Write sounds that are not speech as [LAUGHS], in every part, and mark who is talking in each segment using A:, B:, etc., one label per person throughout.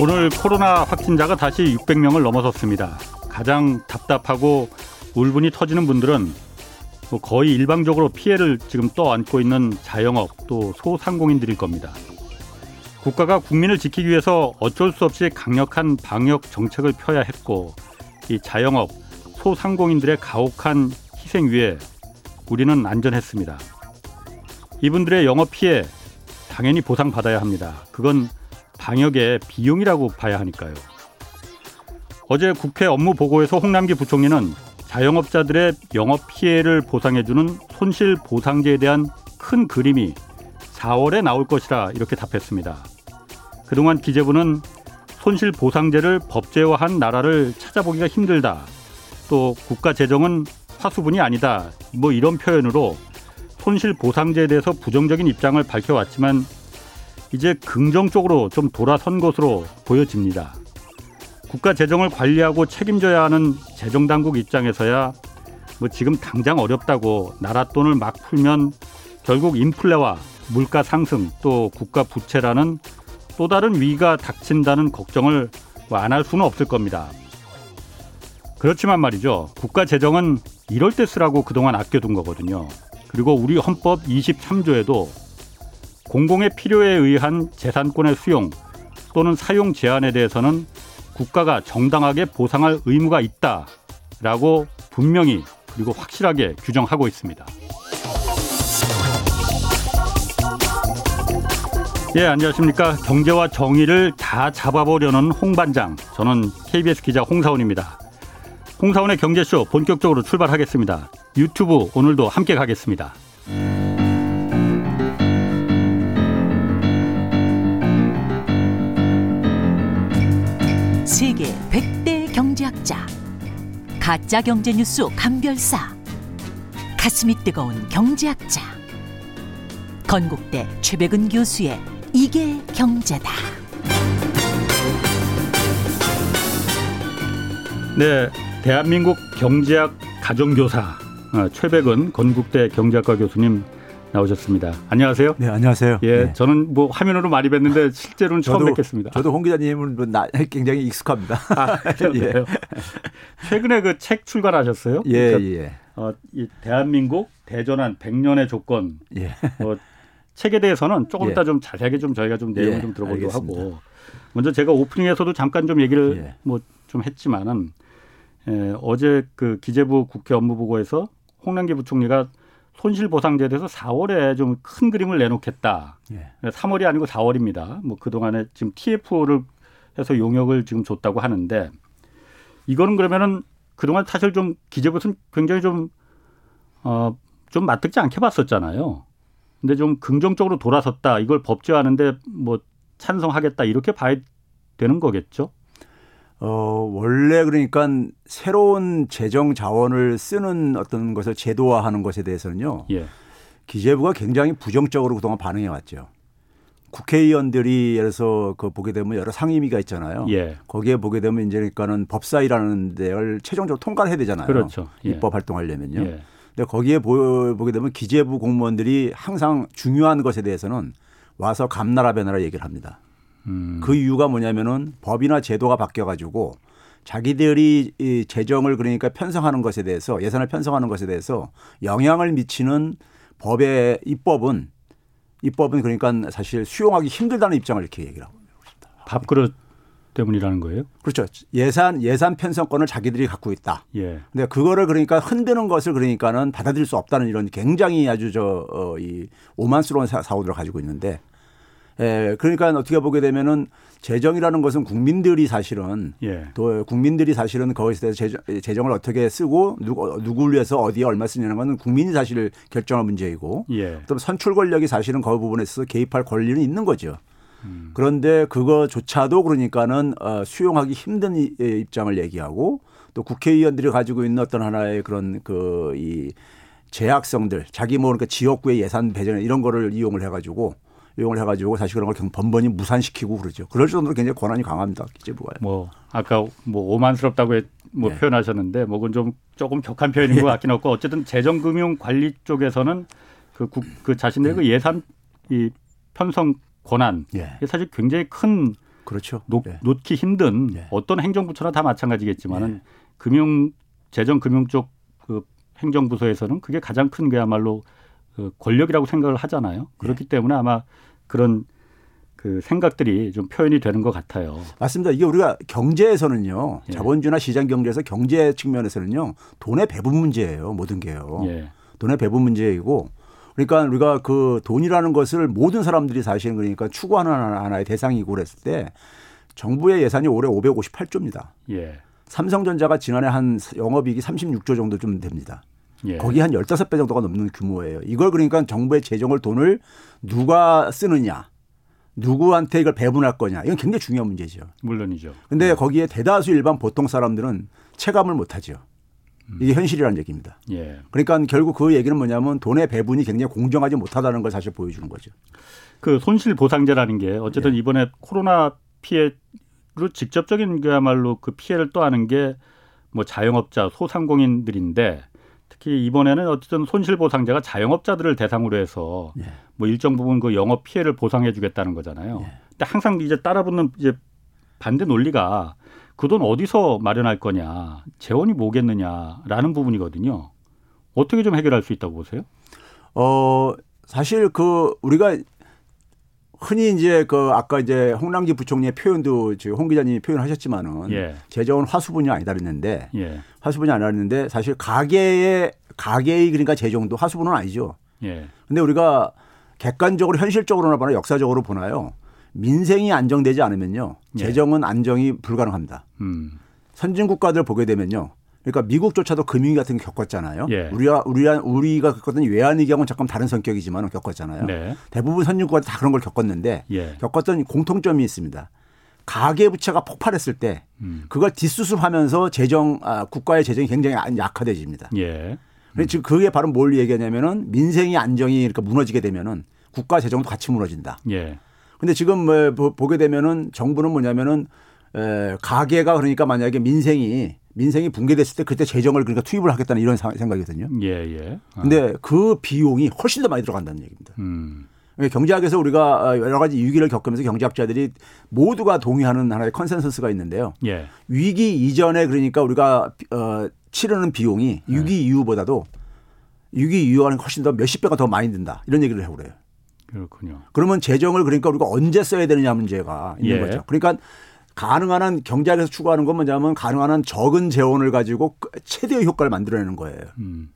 A: 오늘 코로나 확진자가 다시 600명을 넘어섰습니다. 가장 답답하고 울분이 터지는 분들은 뭐 거의 일방적으로 피해를 지금 떠안고 있는 자영업 또 소상공인들일 겁니다. 국가가 국민을 지키기 위해서 어쩔 수 없이 강력한 방역 정책을 펴야 했고 이 자영업 소상공인들의 가혹한 희생 위에 우리는 안전했습니다. 이분들의 영업 피해 당연히 보상받아야 합니다. 그건 방역의 비용이라고 봐야 하니까요. 어제 국회 업무 보고에서 홍남기 부총리는 자영업자들의 영업 피해를 보상해주는 손실 보상제에 대한 큰 그림이 4월에 나올 것이라 이렇게 답했습니다. 그동안 기재부는 손실 보상제를 법제화한 나라를 찾아보기가 힘들다. 또 국가 재정은 화수분이 아니다. 뭐 이런 표현으로 손실 보상제에 대해서 부정적인 입장을 밝혀왔지만 이제 긍정 적으로 좀 돌아선 것으로 보여집니다. 국가 재정을 관리하고 책임져야 하는 재정 당국 입장에서야 뭐 지금 당장 어렵다고 나라 돈을 막 풀면 결국 인플레와 물가 상승 또 국가 부채라는 또 다른 위기가 닥친다는 걱정을 뭐 안할 수는 없을 겁니다. 그렇지만 말이죠. 국가 재정은 이럴 때 쓰라고 그동안 아껴둔 거거든요. 그리고 우리 헌법 23조에도 공공의 필요에 의한 재산권의 수용 또는 사용 제한에 대해서는 국가가 정당하게 보상할 의무가 있다라고 분명히 그리고 확실하게 규정하고 있습니다. 예, 안녕하십니까. 경제와 정의를 다 잡아보려는 홍반장. 저는 KBS 기자 홍사원입니다. 홍사원의 경제쇼 본격적으로 출발하겠습니다. 유튜브 오늘도 함께 가겠습니다.
B: 세계 100대 경제학자. 가짜 경제 뉴스 감별사. 가슴이 뜨거운 경제학자. 건국대 최백은 교수의 이게 경제다.
A: 네, 대한민국 경제학 가정교사 어, 최백은 건국대 경제학과 교수님 나오셨습니다. 안녕하세요.
C: 네, 안녕하세요.
A: 예,
C: 네.
A: 저는 뭐 화면으로 많이 뵀는데 실제로는 처음 뵙겠습니다.
C: 저도 홍 기자님은 뭐 나, 굉장히 익숙합니다. [LAUGHS]
A: 아, 그래요? [LAUGHS] 최근에 그 책 출간하셨어요?
C: 예,
A: 그러니까,
C: 예.
A: 어, 이 대한민국 대전환 100년의 조건.
C: 예.
A: 뭐 책에 대해서는 조금
C: 예.
A: 이따 좀 자세하게 좀 저희가 좀 내용을
C: 예,
A: 좀 들어보기로
C: 알겠습니다.
A: 하고 먼저 제가 오프닝에서도 잠깐 좀 얘기를
C: 예.
A: 뭐좀 했지만은 에, 어제 그 기재부 국회 업무보고에서 홍남기 부총리가 손실보상제에 대해서 4월에 좀 큰 그림을 내놓겠다.
C: 예.
A: 3월이 아니고 4월입니다. 뭐 그동안에 지금 TFO를 해서 용역을 지금 줬다고 하는데 이거는 그러면은 그동안 사실 좀 기재부에서는 굉장히 좀, 어, 좀 맞듣지 않게 봤었잖아요. 근데 좀 긍정적으로 돌아섰다. 이걸 법제화하는데 뭐 찬성하겠다. 이렇게 봐야 되는 거겠죠?
C: 어, 원래 그러니까 새로운 재정 자원을 쓰는 어떤 것을 제도화하는 것에 대해서는요.
A: 예.
C: 기재부가 굉장히 부정적으로 그동안 반응해 왔죠. 국회의원들이 예를 들어서 그 보게 되면 여러 상임위가 있잖아요.
A: 예.
C: 거기에 보게 되면 이제 그러니까는 법사위라는 데를 최종적으로 통과를 해야 되잖아요.
A: 그렇죠. 예.
C: 입법 활동하려면요.
A: 예.
C: 근데 거기에 보, 보게 되면 기재부 공무원들이 항상 중요한 것에 대해서는 와서 감나라 배나라 얘기를 합니다.
A: 음.
C: 그 이유가 뭐냐면은 법이나 제도가 바뀌어 가지고 자기들이 이 재정을 그러니까 편성하는 것에 대해서 예산을 편성하는 것에 대해서 영향을 미치는 법의 입법은 입법은 그러니까 사실 수용하기 힘들다는 입장을 이렇게 얘기를 하고 있습니다.
A: 밥그릇 때문이라는 거예요?
C: 그렇죠. 예산 예산 편성권을 자기들이 갖고 있다.
A: 예.
C: 근데 그거를 그러니까 흔드는 것을 그러니까는 받아들일 수 없다는 이런 굉장히 아주 저이 오만스러운 사- 사고들을 가지고 있는데 에 그러니까 어떻게 보게 되면은 재정이라는 것은 국민들이 사실은
A: 예.
C: 또 국민들이 사실은 거기에 대해서 재정, 재정을 어떻게 쓰고 누구 누구를 위해서 어디에 얼마 쓰냐는 것은 국민이 사실 결정할 문제이고
A: 예.
C: 또 선출 권력이 사실은 그 부분에 있어서 개입할 권리는 있는 거죠.
A: 음.
C: 그런데 그거조차도 그러니까는 어, 수용하기 힘든 이- 이 입장을 얘기하고 또 국회의원들이 가지고 있는 어떤 하나의 그런 그 이 제약성들 자기 뭐 그러니까 지역구의 예산 배정 이런 거를 이용을 해가지고 이용을 해가지고 사실 그런 걸 경- 번번이 무산시키고 그러죠. 그럴 정도로 굉장히 권한이 강합니다. 기재부가요.
A: 뭐 아까 뭐 오만스럽다고 해- 뭐
C: 예.
A: 표현하셨는데 뭐 그건 좀 조금 격한 표현인 것 같긴 하고 어쨌든 재정금융관리 쪽에서는 그, 국, 그 자신의 그 예산 이 편성 권한
C: 예.
A: 이게 사실 굉장히 큰
C: 그렇죠.
A: 놓,
C: 예.
A: 놓기 힘든
C: 예.
A: 어떤 행정부처나 다 마찬가지겠지만은 금융 재정 금융 쪽 그 행정부서에서는 그게 가장 큰 그야말로 그 권력이라고 생각을 하잖아요. 그렇기
C: 예.
A: 때문에 아마 그런 그 생각들이 좀 표현이 되는 것 같아요.
C: 맞습니다. 이게 우리가 경제에서는요.
A: 예.
C: 자본주의나 시장 경제에서 경제 측면에서는요. 돈의 배분 문제예요. 모든 게요.
A: 예.
C: 돈의 배분 문제이고 그러니까 우리가 그 돈이라는 것을 모든 사람들이 사실은 그러니까 추구하는 하나- 하나의 대상이고 그랬을 때 정부의 예산이 올해 558조입니다.
A: 예.
C: 삼성전자가 지난해 한 영업이익이 36조 정도 좀 됩니다.
A: 예.
C: 거기 한 15배 정도가 넘는 규모예요. 이걸 그러니까 정부의 재정을 돈을 누가 쓰느냐, 누구한테 이걸 배분할 거냐. 이건 굉장히 중요한 문제죠.
A: 물론이죠.
C: 근데 거기에 대다수 일반 보통 사람들은 체감을 못 하죠. 이게 현실이라는 얘기입니다.
A: 예.
C: 그러니까 결국 그 얘기는 뭐냐면 돈의 배분이 굉장히 공정하지 못하다는 걸 사실 보여주는 거죠.
A: 그 손실 보상제라는 게 어쨌든
C: 예.
A: 이번에 코로나 피해로 직접적인 그야말로 그 피해를 또하는 게뭐 자영업자, 소상공인들인데 특히 이번에는 어쨌든 손실 보상제가 자영업자들을 대상으로 해서
C: 예.
A: 뭐 일정 부분 그 영업 피해를 보상해 주겠다는 거잖아요.
C: 예.
A: 근데 항상 이제 따라붙는 이제 반대 논리가 그 돈 어디서 마련할 거냐, 재원이 뭐겠느냐라는 부분이거든요. 어떻게 좀 해결할 수 있다고 보세요?
C: 어, 사실 그 우리가 흔히 이제 그 아까 이제 홍남기 부총리의 표현도 지금 홍 기자님이 표현하셨지만은
A: 예.
C: 재정은 화수분이 아니다 그랬는데
A: 예,
C: 화수분이 아니라 그랬는데 사실 가계의 가계의 그러니까 재정도 화수분은 아니죠.
A: 예,
C: 근데 우리가 객관적으로 현실적으로나 보나 역사적으로 보나요. 민생이 안정되지 않으면요.
A: 예.
C: 재정은 안정이 불가능합니다.
A: 음,
C: 선진 국가들 보게 되면요. 그러니까 미국조차도 금융위 같은 거 겪었잖아요.
A: 예.
C: 우리가 우리가 우리가 겪었던 외환위기하고는 잠깐 다른 성격이지만 겪었잖아요.
A: 네,
C: 대부분 선진 국가들 다 그런 걸 겪었는데
A: 예,
C: 겪었던 공통점이 있습니다. 가계 부채가 폭발했을 때
A: 음,
C: 그걸 뒷수습하면서 재정 아, 국가의 재정이 굉장히 약화돼집니다.
A: 예,
C: 근데 지금 그게 바로 뭘 얘기하냐면은 민생이 안정이 그러니까 무너지게 되면은 국가 재정도 같이 무너진다.
A: 예,
C: 근데 지금 뭐 보- 보게 되면은 정부는 뭐냐면은 에, 가계가 그러니까 만약에 민생이 민생이 붕괴됐을 때 그때 재정을 그러니까 투입을 하겠다는 이런 사- 생각이거든요.
A: 예, 예. 아,
C: 근데 그 비용이 훨씬 더 많이 들어간다는 얘기입니다.
A: 음,
C: 그러니까 경제학에서 우리가 어, 여러 가지 위기를 겪으면서 경제학자들이 모두가 동의하는 하나의 consensus가 있는데요.
A: 예,
C: 위기 이전에 그러니까 우리가 어, 치르는 비용이
A: 네.
C: 위기 이후보다도 위기 이후와는 훨씬 더 몇십 배가 더 많이 든다. 이런 얘기를 해고 그래요.
A: 그렇군요.
C: 그러면 재정을 그러니까 우리가 언제 써야 되느냐 문제가 있는
A: 예.
C: 거죠. 그러니까 가능한 한 경제학에서 추구하는 건 뭐냐면 가능한 한 적은 재원을 가지고 그 최대의 효과를 만들어내는 거예요.
A: 음,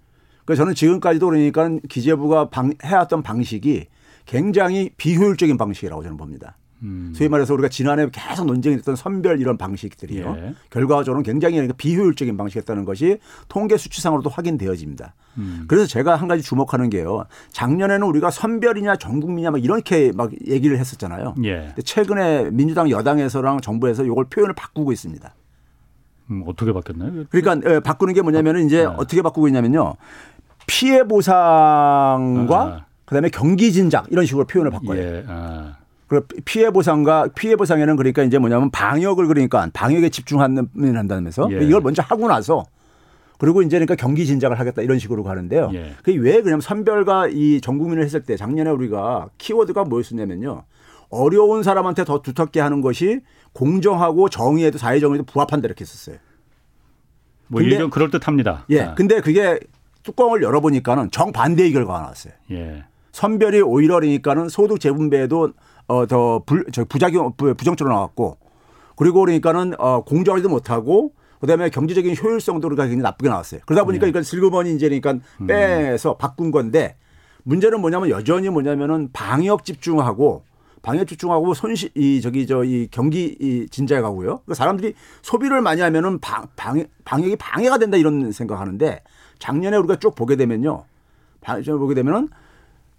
C: 그래서 저는 지금까지도 그러니까 기재부가 방, 해왔던 방식이 굉장히 비효율적인 방식이라고 저는 봅니다.
A: 음,
C: 소위 말해서 우리가 지난해 계속 논쟁이 됐던 선별 이런 방식들이요.
A: 예.
C: 결과적으로는 굉장히 그러니까 비효율적인 방식이었다는 것이 통계 수치상으로도 확인되어집니다.
A: 음,
C: 그래서 제가 한 가지 주목하는 게요. 작년에는 우리가 선별이냐 전국민이냐 막 이렇게 막 얘기를 했었잖아요.
A: 예.
C: 근데 최근에 민주당 여당에서랑 정부에서 이걸 표현을 바꾸고 있습니다.
A: 음, 어떻게 바뀌었나요?
C: 그러니까 에, 바꾸는 게 뭐냐면은 이제
A: 네.
C: 어떻게 바꾸고 있냐면요. 피해 보상과
A: 아.
C: 그다음에 경기 진작 이런 식으로 표현을 바꿔요.
A: 예, 아,
C: 그 피해 보상과 피해 보상에는 그러니까 이제 뭐냐면 방역을 그러니까 방역에 집중하는 한다면서
A: 예.
C: 이걸 먼저 하고 나서 그리고 이제 그러니까 경기 진작을 하겠다 이런 식으로 가는데요.
A: 예.
C: 그게 왜 그냐면 선별과 이 전국민을 했을 때 작년에 우리가 키워드가 뭐였었냐면요. 어려운 사람한테 더 두텁게 하는 것이 공정하고 정의에도 사회 정의에도 부합한다 이렇게 했었어요.
A: 뭐
C: 근데-
A: 일견 그럴 듯합니다.
C: 예.
A: 아,
C: 근데 그게 뚜껑을 열어보니까는 정반대의 결과가 나왔어요.
A: 예,
C: 선별이 오히려 그러니까는 소득 재분배에도 어더 부작용 부- 부정적으로 나왔고 그리고 그러니까는 어 공정하지도 못하고 그다음에 경제적인 효율성도 그러니까 굉장히 나쁘게 나왔어요. 그러다 보니까 이건 슬그머니 이제 그러니까 빼서 바꾼 건데 문제는 뭐냐면 여전히 뭐냐면은 방역 집중하고 방역 집중하고 손실 이 저기 저 이 경기 이 진작에 가고요. 그 사람들이 소비를 많이 하면은 방, 방 방역이 방해가 된다 이런 생각하는데 작년에 우리가 쭉 보게 되면요. 방, 좀 보게 되면은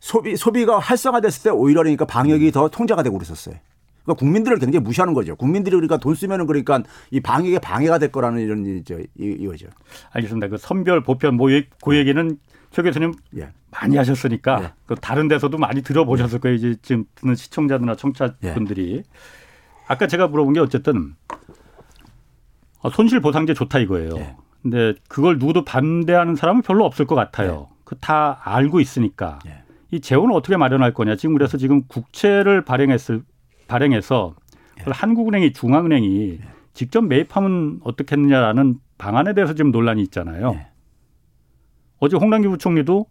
C: 소비 소비가 활성화됐을 때 오히려 그러니까 방역이 더 통제가 되고 그랬었어요. 그러니까 국민들을 굉장히 무시하는 거죠. 국민들이 그러니까 돈 쓰면은 그러니까 이 방역에 방해가 될 거라는 이런 이저 이거죠.
A: 알겠습니다. 그 선별 보편 뭐 이- 그 얘기는 최 교수님
C: 예.
A: 많이 하셨으니까
C: 예.
A: 그 다른 데서도 많이 들어보셨을 거예요. 이제 지금 듣는 시청자들이나 청취자분들이 아까 제가 물어본 게 어쨌든 어, 손실 보상제 좋다 이거예요.
C: 예.
A: 근데 그걸 누구도 반대하는 사람은 별로 없을 것 같아요. 그 다 알고 있으니까
C: 예.
A: 이 재원을 어떻게 마련할 거냐. 지금 그래서 지금 국채를 발행했을 발행해서 그걸 한국은행이 중앙은행이 직접 매입하면 어떻겠느냐라는 방안에 대해서 지금 논란이 있잖아요.
C: 예.
A: 어제 홍남기 부총리도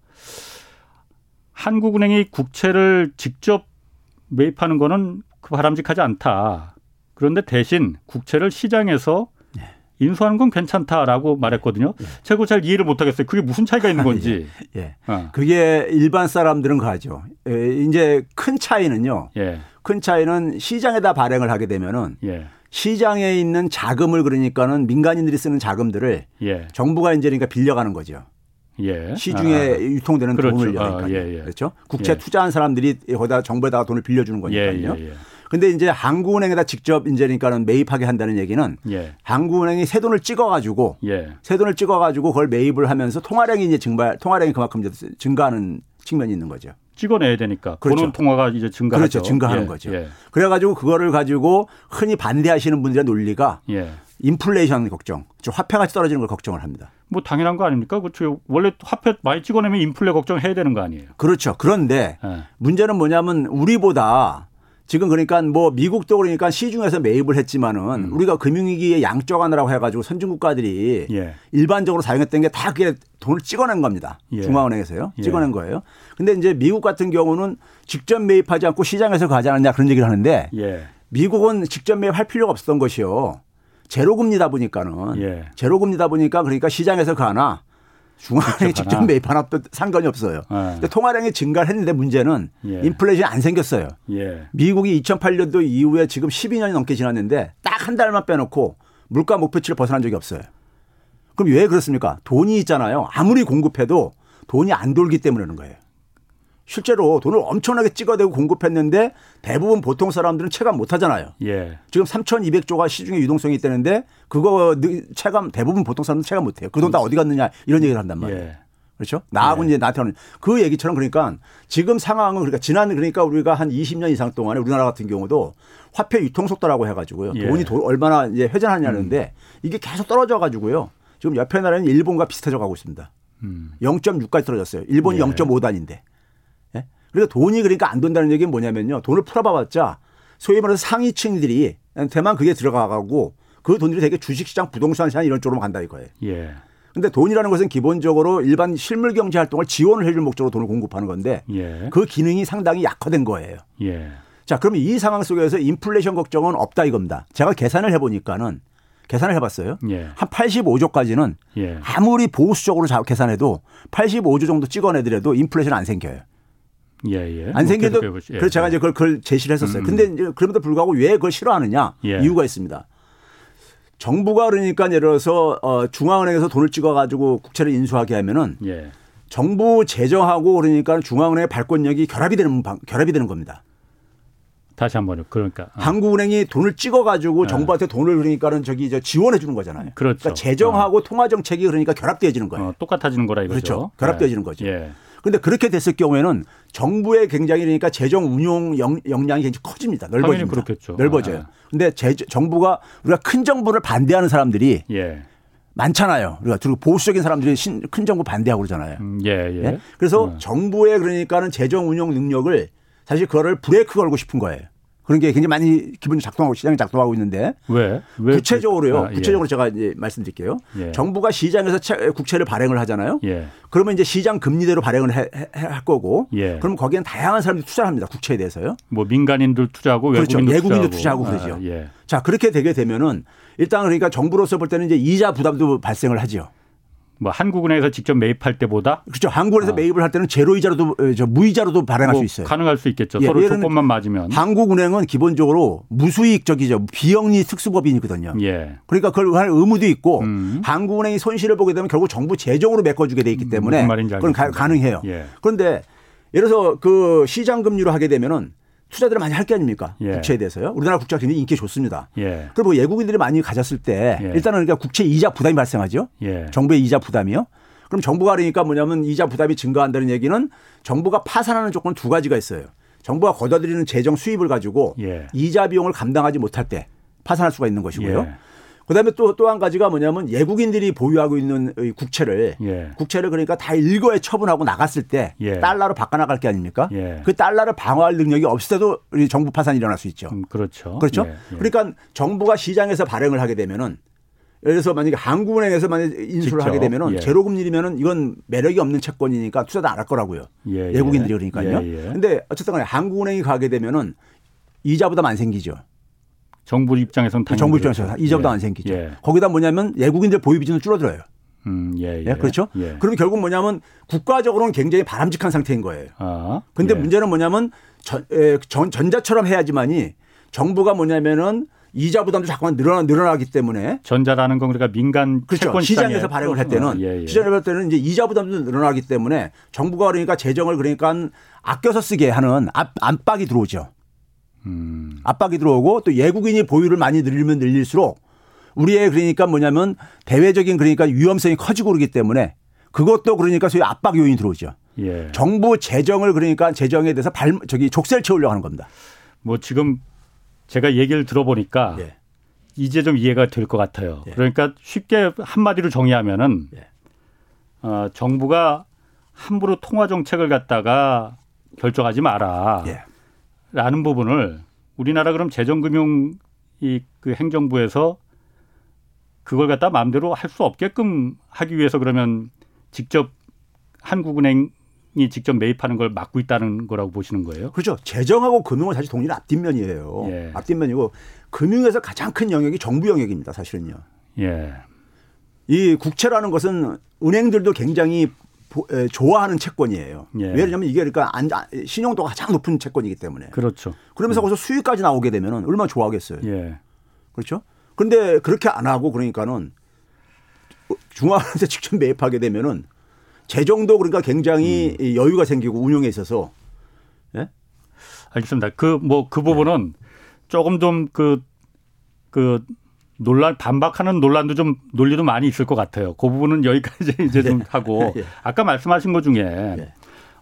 A: 한국은행이 국채를 직접 매입하는 거는 그 바람직하지 않다. 그런데 대신 국채를 시장에서
C: 예.
A: 인수하는 건 괜찮다라고 말했거든요. 제가 그걸 잘 이해를 못하겠어요. 그게 무슨 차이가 있는 건지.
C: 예.
A: 어.
C: 그게 일반 사람들은 가죠. 예, 이제 큰 차이는요.
A: 예,
C: 큰 차이는 시장에다 발행을 하게 되면은
A: 예,
C: 시장에 있는 자금을 그러니까는 민간인들이 쓰는 자금들을
A: 예,
C: 정부가 이제 그러니까 빌려가는 거죠.
A: 예.
C: 시중에
A: 아,
C: 유통되는
A: 그렇죠.
C: 돈을
A: 아,
C: 그러니까
A: 예, 예.
C: 그렇죠. 국채
A: 예.
C: 투자한 사람들이 거기다 정부에다가 돈을 빌려주는
A: 예,
C: 거니까요. 근데 이제 한국은행에다 직접 이제 그러니까는 매입하게 한다는 얘기는
A: 예,
C: 한국은행이 새 돈을 찍어가지고
A: 예,
C: 새 돈을 찍어가지고 그걸 매입을 하면서 통화량이 이제 증발, 통화량이 그만큼 이제 증가하는 측면이 있는 거죠.
A: 찍어내야 되니까
C: 그렇죠.
A: 보는 통화가 이제 증가하죠.
C: 그렇죠. 증가하는
A: 예,
C: 거죠.
A: 예,
C: 그래가지고 그거를 가지고 흔히 반대하시는 분들의 논리가
A: 예.
C: 인플레이션 걱정, 즉 화폐가 떨어지는 걸 걱정을 합니다.
A: 뭐 당연한 거 아닙니까? 그렇죠. 원래 화폐 많이 찍어내면 인플레 걱정해야 되는 거 아니에요.
C: 그렇죠. 그런데
A: 예.
C: 문제는 뭐냐면 우리보다 지금 그러니까 뭐 미국도 그러니까 시중에서 매입을 했지만은 우리가 금융위기에 양적 완화라고 해가지고 선진국가들이
A: 음. 예.
C: 일반적으로 사용했던 게 다 그게 돈을 찍어낸 겁니다.
A: 예.
C: 중앙은행에서요.
A: 예.
C: 찍어낸 거예요. 근데 이제 미국 같은 경우는 직접 매입하지 않고 시장에서 가지 않았냐 그런 얘기를 하는데
A: 예.
C: 미국은 직접 매입할 필요가 없었던 것이요. 제로금리다 보니까는
A: 예.
C: 제로금리다 보니까 그러니까 시장에서 가나 중앙은행이
A: 직접
C: 직접
A: 가나.
C: 매입하나 또 상관이 없어요.
A: 예.
C: 근데 통화량이 증가를 했는데 문제는
A: 예.
C: 인플레이션이 안 생겼어요.
A: 예.
C: 미국이 2008년도 이후에 지금 12년이 넘게 지났는데 딱 한 달만 빼놓고 물가 목표치를 벗어난 적이 없어요. 그럼 왜 그렇습니까? 돈이 있잖아요. 아무리 공급해도 돈이 안 돌기 때문에 그런 거예요. 실제로 돈을 엄청나게 찍어대고 공급했는데 대부분 보통 사람들은 체감 못 하잖아요.
A: 예.
C: 지금 3,200조가 시중에 유동성이 있다는데 그거 느- 체감 대부분 보통 사람들은 체감 못 해요. 그 돈 다 어디 갔느냐 이런 얘기를 한단 말이에요.
A: 예.
C: 그렇죠? 나하고 이제 나한테 하는 그 얘기처럼 그러니까 지금 상황은 그러니까 지난 그러니까 우리가 한 20년 이상 동안에 우리나라 같은 경우도 화폐 유통 속도라고 해가지고요.
A: 예.
C: 돈이 도- 얼마나 이제 회전하냐는데 이게 계속 떨어져 가지고요. 지금 옆에 나라는 일본과 비슷해져 가고 있습니다.
A: 음.
C: 0.6까지 떨어졌어요. 일본이
A: 예.
C: 0.5단인데. 예? 그러니까 돈이 그러니까 안 돈다는 얘기는 뭐냐면요. 돈을 풀어봐봤자 소위 말해서 상위층들이 대만 그게 들어가고 그 돈들이 되게 주식시장, 부동산 시장 이런 쪽으로 간다 이거예요.
A: 예.
C: 근데 돈이라는 것은 기본적으로 일반 실물 경제 활동을 지원을 해줄 목적으로 돈을 공급하는 건데
A: 예.
C: 그 기능이 상당히 약화된 거예요.
A: 예.
C: 자, 그러면 이 상황 속에서 인플레이션 걱정은 없다 이겁니다. 제가 계산을 해보니까는 계산을 해봤어요.
A: 예.
C: 한 85조까지는
A: 예.
C: 아무리 보수적으로 자- 계산해도 85조 정도 찍어내더라도 인플레이션 안 생겨요.
A: 예. 예. 안뭐
C: 생겨도
A: 해보시- 예.
C: 그래서 제가 이제 그걸, 그걸 제시를 했었어요. 근데 이제 그럼에도 불구하고 왜 그걸 싫어하느냐
A: 예.
C: 이유가 있습니다. 정부가 그러니까 예를 들어서 어, 중앙은행에서 돈을 찍어 가지고 국채를 인수하게 하면은
A: 예.
C: 정부 재정하고 그러니까 중앙은행의 발권력이 결합이 되는 방- 결합이 되는 겁니다.
A: 다시 한번요. 그러니까 아.
C: 한국은행이 돈을 찍어 가지고 정부한테 돈을 그러니까는 저기 저 지원해 주는 거잖아요.
A: 네. 그렇죠.
C: 러니까 재정하고 통화 정책이 그러니까 결합되어지는 거예요.
A: 어, 똑같아지는 거라 이거죠.
C: 그렇죠. 결합되어지는
A: 예.
C: 거죠.
A: 예.
C: 그런데 그렇게 됐을 경우에는 정부의 굉장히 그러니까 재정 운용 영, 역량이 굉장히 커집니다. 넓어집니다.
A: 그렇겠죠.
C: 넓어져요.
A: 아.
C: 근데 제, 정부가 우리가 큰 정부를 반대하는 사람들이
A: 예.
C: 많잖아요. 우리가 그리고 보수적인 사람들이 신, 큰 정부 반대하고 그러잖아요.
A: 음, 예. 예.
C: 예? 그래서
A: 어.
C: 정부의 그러니까는 재정 운용 능력을 사실 그거를 브레이크 걸고 싶은 거예요. 그런 게 굉장히 많이 기본이 작동하고 시장이 작동하고 있는데
A: 왜? 왜?
C: 구체적으로요.
A: 아, 예.
C: 구체적으로 제가 이제 말씀드릴게요.
A: 예.
C: 정부가 시장에서 채- 국채를 발행을 하잖아요.
A: 예.
C: 그러면 이제 시장 금리대로 발행을 해- 해- 할 거고.
A: 예.
C: 그럼 거기엔 다양한 사람들이 투자를 합니다. 국채에 대해서요.
A: 뭐 민간인들 투자하고
C: 그렇죠.
A: 외국인도
C: 외국인도
A: 투자하고,
C: 투자하고 그러죠.
A: 아, 예.
C: 자 그렇게 되게 되면은 일단 그러니까 정부로서 볼 때는 이제 이자 부담도 발생을 하죠.
A: 뭐 한국은행에서 직접 매입할 때보다
C: 그렇죠. 한국에서
A: 아.
C: 매입을 할 때는 제로 이자로도 어, 저 무이자로도 발행할
A: 뭐
C: 수 있어요.
A: 가능할 수 있겠죠.
C: 예,
A: 서로 조건만 맞으면.
C: 한국은행은 기본적으로 무수익적이죠. 비영리 특수법인이거든요.
A: 예.
C: 그러니까 그걸 할 의무도 있고
A: 음.
C: 한국은행이 손실을 보게 되면 결국 정부 재정으로 메꿔주게 돼 있기 때문에
A: 무슨 말인지
C: 그건 가. 가능해요.
A: 예.
C: 그런데 예를 들어서 그 시장 금리로 하게 되면은 투자들을 많이 할 게 아닙니까?
A: 예.
C: 국채에 대해서요. 우리나라 국채가 굉장히 인기 좋습니다.
A: 예.
C: 그리고 외국인들이 많이 가졌을 때
A: 예.
C: 일단은 그러니까 국채 이자 부담이 발생하죠.
A: 예.
C: 정부의 이자 부담이요. 그럼 정부가 그러니까 뭐냐면 이자 부담이 증가한다는 얘기는 정부가 파산하는 조건 두 가지가 있어요. 정부가 걷어들이는 재정 수입을 가지고
A: 예.
C: 이자 비용을 감당하지 못할 때 파산할 수가 있는 것이고요.
A: 예.
C: 그다음에 또 또 한 가지가 뭐냐면 외국인들이 보유하고 있는 이 국채를
A: 예.
C: 국채를 그러니까 다 일거에 처분하고 나갔을 때
A: 예.
C: 달러로 바꿔 나갈 게 아닙니까?
A: 예.
C: 그 달러를 방어할 능력이 없을 때도 우리 정부 파산이 일어날 수 있죠.
A: 음, 그렇죠.
C: 그렇죠?
A: 예, 예.
C: 그러니까 정부가 시장에서 발행을 하게 되면은 예를 들어서 만약에 한국은행에서 만약 인수를
A: 직접,
C: 하게 되면은
A: 예.
C: 제로 금리면은 이건 매력이 없는 채권이니까 투자도 안 할 거라고요.
A: 예, 예.
C: 외국인들이 그러니까요.
A: 예, 예.
C: 근데 어쨌든 간에 한국은행이 가게 되면은 이자 부담 안 생기죠.
A: 정부 입장에서는 당연히
C: 정부 입장에서
A: 그렇죠.
C: 이자 부담
A: 예.
C: 안 생기죠.
A: 예.
C: 거기다 뭐냐면 외국인들 보유 비중은 줄어들어요.
A: 음, 예, 예.
C: 예, 그렇죠?
A: 예.
C: 그러면 결국 뭐냐면 국가적으로는 굉장히 바람직한 상태인 거예요.
A: 아,
C: 근데
A: 예.
C: 문제는 뭐냐면 전, 에, 전, 전자처럼 해야지만이 정부가 뭐냐면은 이자 부담도 자꾸만 늘어나, 늘어나기 때문에
A: 전자라는 건 그러니까 민간
C: 그렇죠.
A: 채권
C: 시장에서
A: 시장에
C: 발행을 할 때는
A: 어, 예, 예.
C: 시장에서 할 때는 이제 이자 부담도 늘어나기 때문에 정부가 그러니까 재정을 그러니까 아껴서 쓰게 하는 압, 압박이 들어오죠.
A: 음,
C: 압박이 들어오고 또 외국인이 보유를 많이 늘리면 늘릴수록 우리의 그러니까 뭐냐면 대외적인 그러니까 위험성이 커지고 그러기 때문에 그것도 그러니까 소위 압박 요인이 들어오죠.
A: 예.
C: 정부 재정을 그러니까 재정에 대해서 발 저기 족쇄를 채우려고 하는 겁니다.
A: 뭐 지금 제가 얘기를 들어보니까
C: 예.
A: 이제 좀 이해가 될 것 같아요.
C: 예.
A: 그러니까 쉽게 한마디로 정의하면은
C: 예.
A: 어, 정부가 함부로 통화 정책을 갖다가 결정하지 마라.
C: 예.
A: 라는 부분을 우리나라 그럼 재정금융 이 그 행정부에서 그걸 갖다 마음대로 할 수 없게끔 하기 위해서 그러면 직접 한국은행 이 직접 매입하는 걸 막고 있다는 거라고 보시는 거예요?
C: 그렇죠. 재정하고 금융은 사실 동일 앞뒷면이에요.
A: 예.
C: 앞뒷면이고 금융에서 가장 큰 영역이 정부 영역입니다. 사실은요.
A: 예.
C: 이 국채라는 것은 은행들도 굉장히 좋아하는 채권이에요.
A: 예.
C: 왜냐하면 이게 그러니까 안- 안- 신용도가 가장 높은 채권이기 때문에.
A: 그렇죠.
C: 그러면서 거기서 수익까지 나오게 되면 얼마나 좋아하겠어요.
A: 예.
C: 그렇죠? 근데 그렇게 안 하고 그러니까는 중앙은행에서 [LAUGHS] 직접 매입하게 되면은 재정도 그러니까 굉장히
A: 음.
C: 이 여유가 생기고 운용에 있어서 예?
A: 알겠습니다. 그 뭐그 부분은 조금 좀그그 논란 반박하는 논란도 좀 논리도 많이 있을 것 같아요. 그 부분은 여기까지 [LAUGHS] 이제 좀 하고 [LAUGHS]
C: 예.
A: 아까 말씀하신 것 중에
C: 예.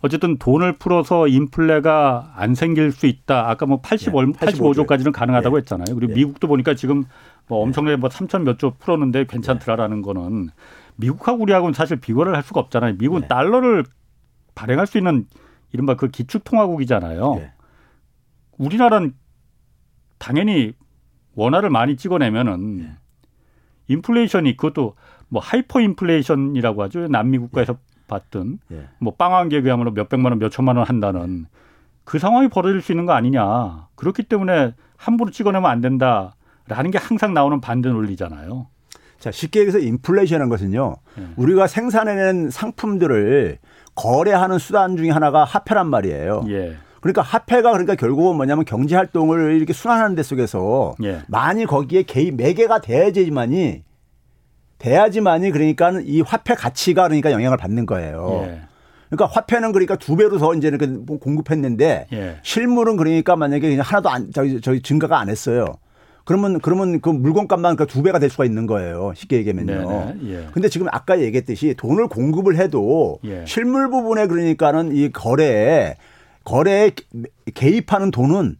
A: 어쨌든 돈을 풀어서 인플레가 안 생길 수 있다. 아까 뭐 80,
C: 예,
A: 85조까지는 가능하다고
C: 예.
A: 했잖아요. 그리고
C: 예.
A: 미국도 보니까 지금 뭐 엄청나게 뭐 3천 몇 조 풀었는데 괜찮더라라는 거는 미국하고 우리하고는 사실 비교를 할 수가 없잖아요. 미국은
C: 예.
A: 달러를 발행할 수 있는 이른바 그 기축통화국이잖아요.
C: 예.
A: 우리나라는 당연히 원화를 많이 찍어내면은
C: 예.
A: 인플레이션이 그것도 뭐 하이퍼 인플레이션이라고 하죠. 남미 국가에서 봤던
C: 예.
A: 뭐 빵한개 그야말로 몇 백만 원, 몇 천만 원 한다는 그 상황이 벌어질 수 있는 거 아니냐. 그렇기 때문에 함부로 찍어내면 안 된다라는 게 항상 나오는 반대 논리잖아요.
C: 자, 쉽게 얘기해서 인플레이션이라는 것은요.
A: 예.
C: 우리가 생산해낸 상품들을 거래하는 수단 중에 하나가 화폐란 말이에요.
A: 예.
C: 그러니까 화폐가 그러니까 결국은 뭐냐면 경제 활동을 이렇게 순환하는 데 속에서
A: 예.
C: 많이 거기에 개입 매개가 돼야지만이 돼야지만이 그러니까 이 화폐 가치가 그러니까 영향을 받는 거예요.
A: 예.
C: 그러니까 화폐는 그러니까 두 배로 더 이제는 그 공급했는데
A: 예.
C: 실물은 그러니까 만약에 그냥 하나도 안 저기 저기 증가가 안 했어요. 그러면 그러면 그 물건값만 그러니까 두 배가 될 수가 있는 거예요. 쉽게 얘기하면요.
A: 네네. 예.
C: 근데 지금 아까 얘기했듯이 돈을 공급을 해도
A: 예.
C: 실물 부분에 그러니까는 이 거래에 거래에 개입하는 돈은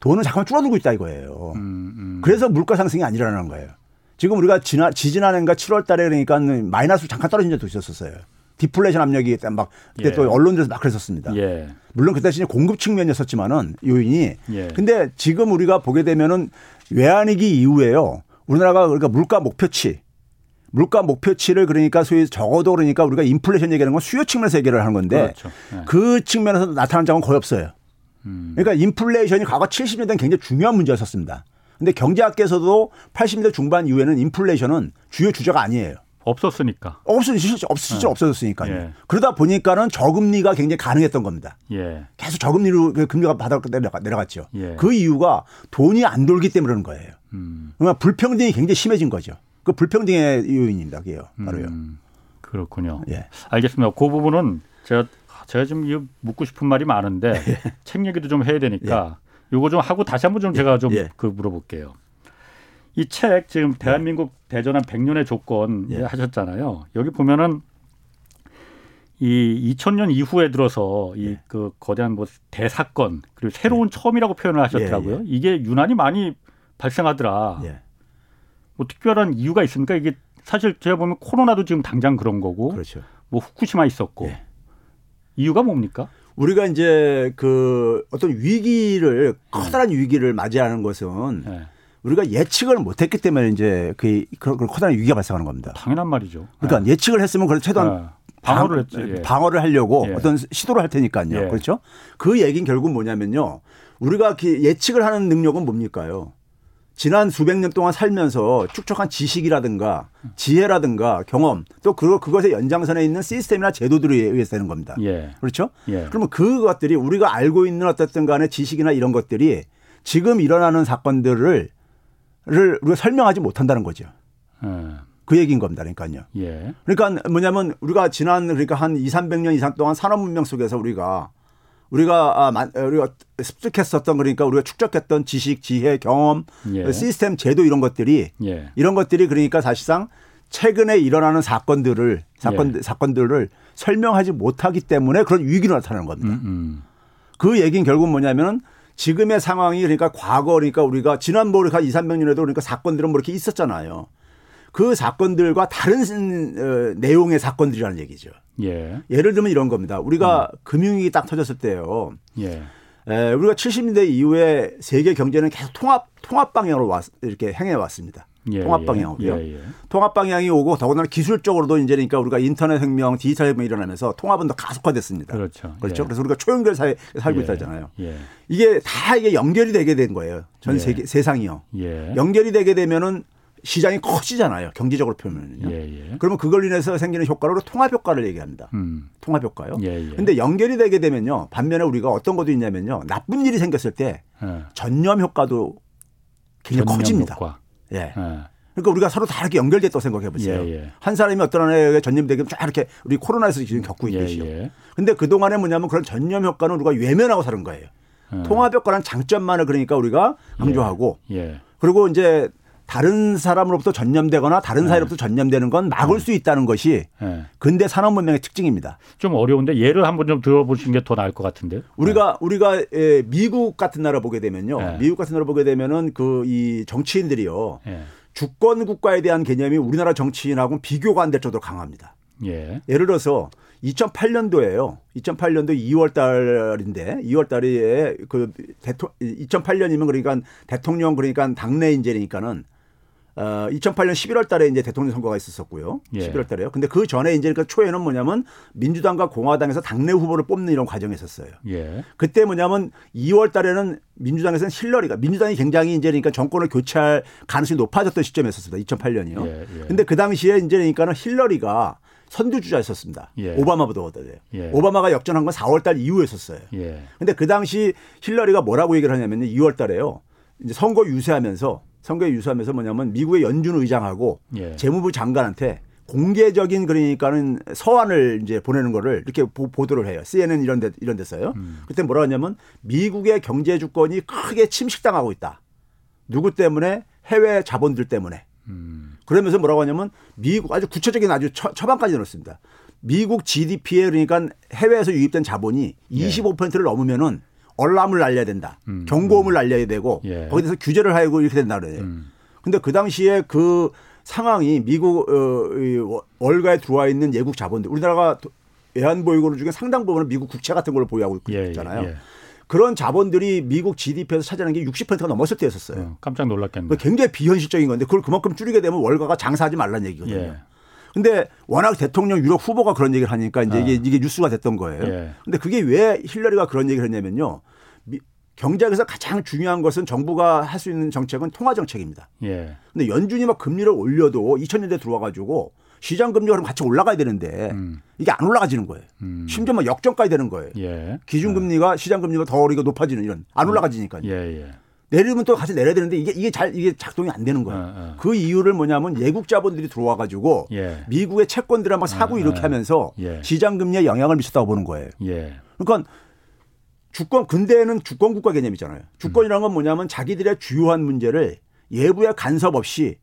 C: 돈은 잠깐 줄어들고 있다 이거예요.
A: 음, 음.
C: 그래서 물가 상승이 아니라는 거예요. 지금 우리가 지난 지지난해인가 7월 달에 그러니까 마이너스 잠깐 떨어진 적도 있었어요. 디플레이션 압력이 막 그때
A: 예.
C: 또 언론들에서 막 그랬었습니다.
A: 예.
C: 물론 그 대신에 공급 측면이었었지만은 요인이
A: 예.
C: 근데 지금 우리가 보게 되면은 외환위기 이후에요. 우리나라가 그러니까 물가 목표치 물가 목표치를 그러니까 소위 적어도 그러니까 우리가 인플레이션 얘기하는 건 수요 측면에서 얘기를 하는 건데
A: 그렇죠. 예.
C: 그 측면에서 나타난 적은 거의 없어요.
A: 음.
C: 그러니까 인플레이션이 과거 70년대는 굉장히 중요한 문제였었습니다. 근데 경제학계에서도 80년대 중반 이후에는 인플레이션은 주요 주제가 아니에요.
A: 없었으니까.
C: 없어지 실제 없 실제 없어졌으니까요.
A: 예.
C: 그러다 보니까는 저금리가 굉장히 가능했던 겁니다.
A: 예.
C: 계속 저금리로 그 금리가 바닥 내려가, 내려갔죠.
A: 예.
C: 그 이유가 돈이 안 돌기 때문에 그런 거예요.
A: 음.
C: 그러니까 불평등이 굉장히 심해진 거죠. 그 불평등의 요인입니다. 그게요. 바로요.
A: 음, 그렇군요.
C: 예.
A: 알겠습니다. 그 부분은 제가 제가 지금 묻고 싶은 말이 많은데 [LAUGHS] 책 얘기도 좀 해야 되니까 요거 좀 하고 다시 한번 좀 제가 좀
C: 예.
A: 그 물어볼게요. 이 책 지금 대한민국 대전한 100년의 조건
C: 예.
A: 하셨잖아요. 여기 보면은 이 2000년 이후에 들어서 이
C: 예.
A: 그 거대한 뭐 대사건 그리고 새로운 처음이라고 표현을 하셨더라고요.
C: 예,
A: 이게 유난히 많이 발생하더라.
C: 예.
A: 뭐 특별한 이유가 있습니까? 이게 사실 제가 보면 코로나도 지금 당장 그런 거고
C: 그렇죠.
A: 뭐 후쿠시마 있었고
C: 예.
A: 이유가 뭡니까?
C: 우리가 이제 그 어떤 위기를 커다란 위기를 맞이하는 것은
A: 예.
C: 우리가 예측을 못했기 때문에 이제 그 그런 그런 커다란 위기가 발생하는 겁니다.
A: 당연한 말이죠.
C: 그러니까 예. 측을 했으면 그걸 최대한
A: 예. 방어를 했지.
C: 방-
A: 예.
C: 방어를 하려고
A: 예.
C: 어떤 시도를 할 테니까요.
A: 예.
C: 그렇죠? 그 얘기는 결국 뭐냐면요. 우리가 그 예측을 하는 능력은 뭡니까요? 지난 수백 년 동안 살면서 축적한 지식이라든가 지혜라든가 경험 또 그, 그것의 연장선에 있는 시스템이나 제도들에 의해서 되는 겁니다.
A: 예.
C: 그렇죠?
A: 예.
C: 그러면 그것들이 우리가 알고 있는 어쨌든 간에 지식이나 이런 것들이 지금 일어나는 사건들을 를 우리가 설명하지 못한다는 거죠.
A: 예.
C: 그 얘기인 겁니다. 그러니까요.
A: 예.
C: 그러니까 뭐냐면 우리가 지난 그러니까 한 2, 300년 이상 동안 산업 문명 속에서 우리가 우리가 아, 만- 우리가 습득했었던 그러니까 우리가 축적했던 지식, 지혜, 경험,
A: 예.
C: 시스템, 제도 이런 것들이
A: 예.
C: 이런 것들이 그러니까 사실상 최근에 일어나는 사건들을 사건
A: 예.
C: 사건들을 설명하지 못하기 때문에 그런 위기로 나타나는 겁니다.
A: 음, 음.
C: 그 얘기는 결국 뭐냐면은 지금의 상황이 그러니까 과거 그러니까 우리가 지난 뭐한 2, 300년에도 그러니까 사건들은 뭐 이렇게 있었잖아요. 그 사건들과 다른 어, 내용의 사건들이라는 얘기죠.
A: 예.
C: 예를 들면 이런 겁니다. 우리가 금융위기 딱 터졌을 때요.
A: 예.
C: 에, 우리가 70년대 이후에 세계 경제는 계속 통합 통합 방향으로 왔, 이렇게 행해 왔습니다.
A: 예.
C: 통합
A: 예.
C: 방향으로요.
A: 예. 예.
C: 통합 방향이 오고 더군다나 기술적으로도 이제 그러니까 우리가 인터넷 혁명, 디지털 혁명이 일어나면서 통합은 더 가속화됐습니다.
A: 그렇죠.
C: 그렇죠.
A: 예.
C: 그래서 우리가 초연결 사회에 살고
A: 예.
C: 있다잖아요.
A: 예.
C: 이게 다 이게 연결이 되게 된 거예요. 전
A: 예.
C: 세계 세상이요.
A: 예.
C: 연결이 되게 되면은 시장이 커지잖아요. 경제적으로 표현은요.
A: 예. 예.
C: 그러면 그걸 인해서 생기는 효과로 통합 효과를 얘기합니다.
A: 음.
C: 통합 효과요.
A: 예, 예.
C: 근데 연결이 되게 되면요. 반면에 우리가 어떤 것도 있냐면요. 나쁜 일이 생겼을 때
A: 예.
C: 전염 효과도 굉장히
A: 전염
C: 커집니다.
A: 효과.
C: 예.
A: 예.
C: 그러니까 우리가 서로 다 이렇게 연결됐다고 생각해 보세요.
A: 예, 예.
C: 한 사람이 어떤 하나에 전염되면 쫙 이렇게 우리 코로나에서 지금 겪고
A: 예,
C: 있듯이요.
A: 예.
C: 근데 그동안에 뭐냐면 그런 전염 효과는 우리가 외면하고 사는 거예요.
A: 예.
C: 통합 효과라는 장점만을 그러니까 우리가 강조하고
A: 예.
C: 그리고 이제 다른 사람으로부터 전염되거나 다른
A: 네.
C: 사회로부터 전염되는 건 막을 수 있다는 것이
A: 예.
C: 근대 산업 문명의 특징입니다.
A: 좀 어려운데 예를 한번 좀 들어보시는 게 더 나을 것 같은데.
C: 우리가 우리가 에, 미국 같은 나라 보게 되면요.
A: 네.
C: 미국 같은 나라 보게 되면은 그 이 정치인들이요.
A: 예.
C: 주권 국가에 대한 개념이 우리나라 정치인하고는 비교가 안 될 정도로 강합니다.
A: 예.
C: 예를 들어서 2008년도에요. 2008년도 2월 달인데 2월 달에 그 대통 2008년이면 그러니까 대통령 그러니까 당내 인재니까는 어 2008년 11월 달에 이제 대통령 선거가 있었었고요.
A: 예.
C: 11월 달에요. 근데 그 전에 이제 그 초에는 뭐냐면 민주당과 공화당에서 당내 후보를 뽑는 이런 과정이 있었어요.
A: 예.
C: 그때 뭐냐면 2월 달에는 민주당에서는 힐러리가 민주당이 굉장히 이제 그러니까 정권을 교체할 가능성이 높아졌던 시점이었습니다. 2008년이요.
A: 예, 예.
C: 근데 그 당시에 이제 그러니까는 힐러리가 선두주자였었습니다.
A: 예.
C: 오바마보다 더요.
A: 예.
C: 오바마가 역전한 건 4월 달 이후였었어요.
A: 예.
C: 근데 그 당시 힐러리가 뭐라고 얘기를 하냐면요. 2월 달에요. 이제 선거 유세하면서 선거에 유세하면서 뭐냐면 미국의 연준 의장하고
A: 예.
C: 재무부 장관한테 공개적인 그러니까는 서한을 이제 보내는 거를 이렇게 보, 도를 해요. CNN 이런 데 이런 데서요.
A: 음.
C: 그때 뭐라 하냐면 미국의 경제 주권이 크게 침식당하고 있다. 누구 때문에 해외 자본들 때문에.
A: 음.
C: 그러면서 뭐라고 하냐면 미국 아주 구체적인 아주 처, 처방까지 넣었습니다. 미국 GDP에 그러니까 해외에서 유입된 자본이
A: 예.
C: 25%를 넘으면은 얼람을 날려야 된다.
A: 음.
C: 경고음을 날려야 되고
A: 예.
C: 거기에 대해서 규제를 하고 이렇게 된다 그래요.
A: 음.
C: 근데 그 당시에 그 상황이 미국 어, 월- 월가에 들어와 있는 외국 자본들 우리나라가 도- 외환보유고 중에 상당 부분은 미국 국채 같은 걸 보유하고
A: 예,
C: 있잖아요.
A: 예, 예.
C: 그런 자본들이 미국 GDP에서 차지하는 게 60%가 넘었을 때였었어요.
A: 어, 깜짝 놀랐겠네.
C: 그 굉장히 비현실적인 건데 그걸 그만큼 줄이게 되면 월가가 장사하지 말라는 얘기거든요.
A: 예.
C: 근데 워낙 대통령 유력 후보가 그런 얘기를 하니까 이제
A: 아.
C: 이게, 이게 뉴스가 됐던 거예요.
A: 예.
C: 근데 그게 왜 힐러리가 그런 얘기를 했냐면요. 미- 경제학에서 가장 중요한 것은 정부가 할 수 있는 정책은 통화 정책입니다.
A: 예.
C: 근데 연준이 막 금리를 올려도 2000년대 들어와 가지고 시장 금리가 그럼 같이 올라가야 되는데
A: 음.
C: 이게 안 올라가지는 거예요.
A: 음.
C: 심지어 막 역전까지 되는 거예요.
A: 예.
C: 기준 금리가 시장 금리가 더 우리가 높아지는 이런 안 올라가지니까요.
A: 예, 예.
C: 내리면 또 같이 내려야 되는데 이게 이게 잘 이게 작동이 안 되는 거예요.
A: 어, 어.
C: 그 이유를 뭐냐면 예국 자본들이 들어와 가지고
A: 예.
C: 미국의 채권들을 막 사고
A: 어,
C: 이렇게
A: 어.
C: 하면서
A: 예.
C: 시장 금리에 영향을 미쳤다고 보는 거예요.
A: 예.
C: 그러니까 주권 근대에는 주권 국가 개념이잖아요. 주권이라는 건 뭐냐면 자기들의 주요한 문제를 예부의 간섭 없이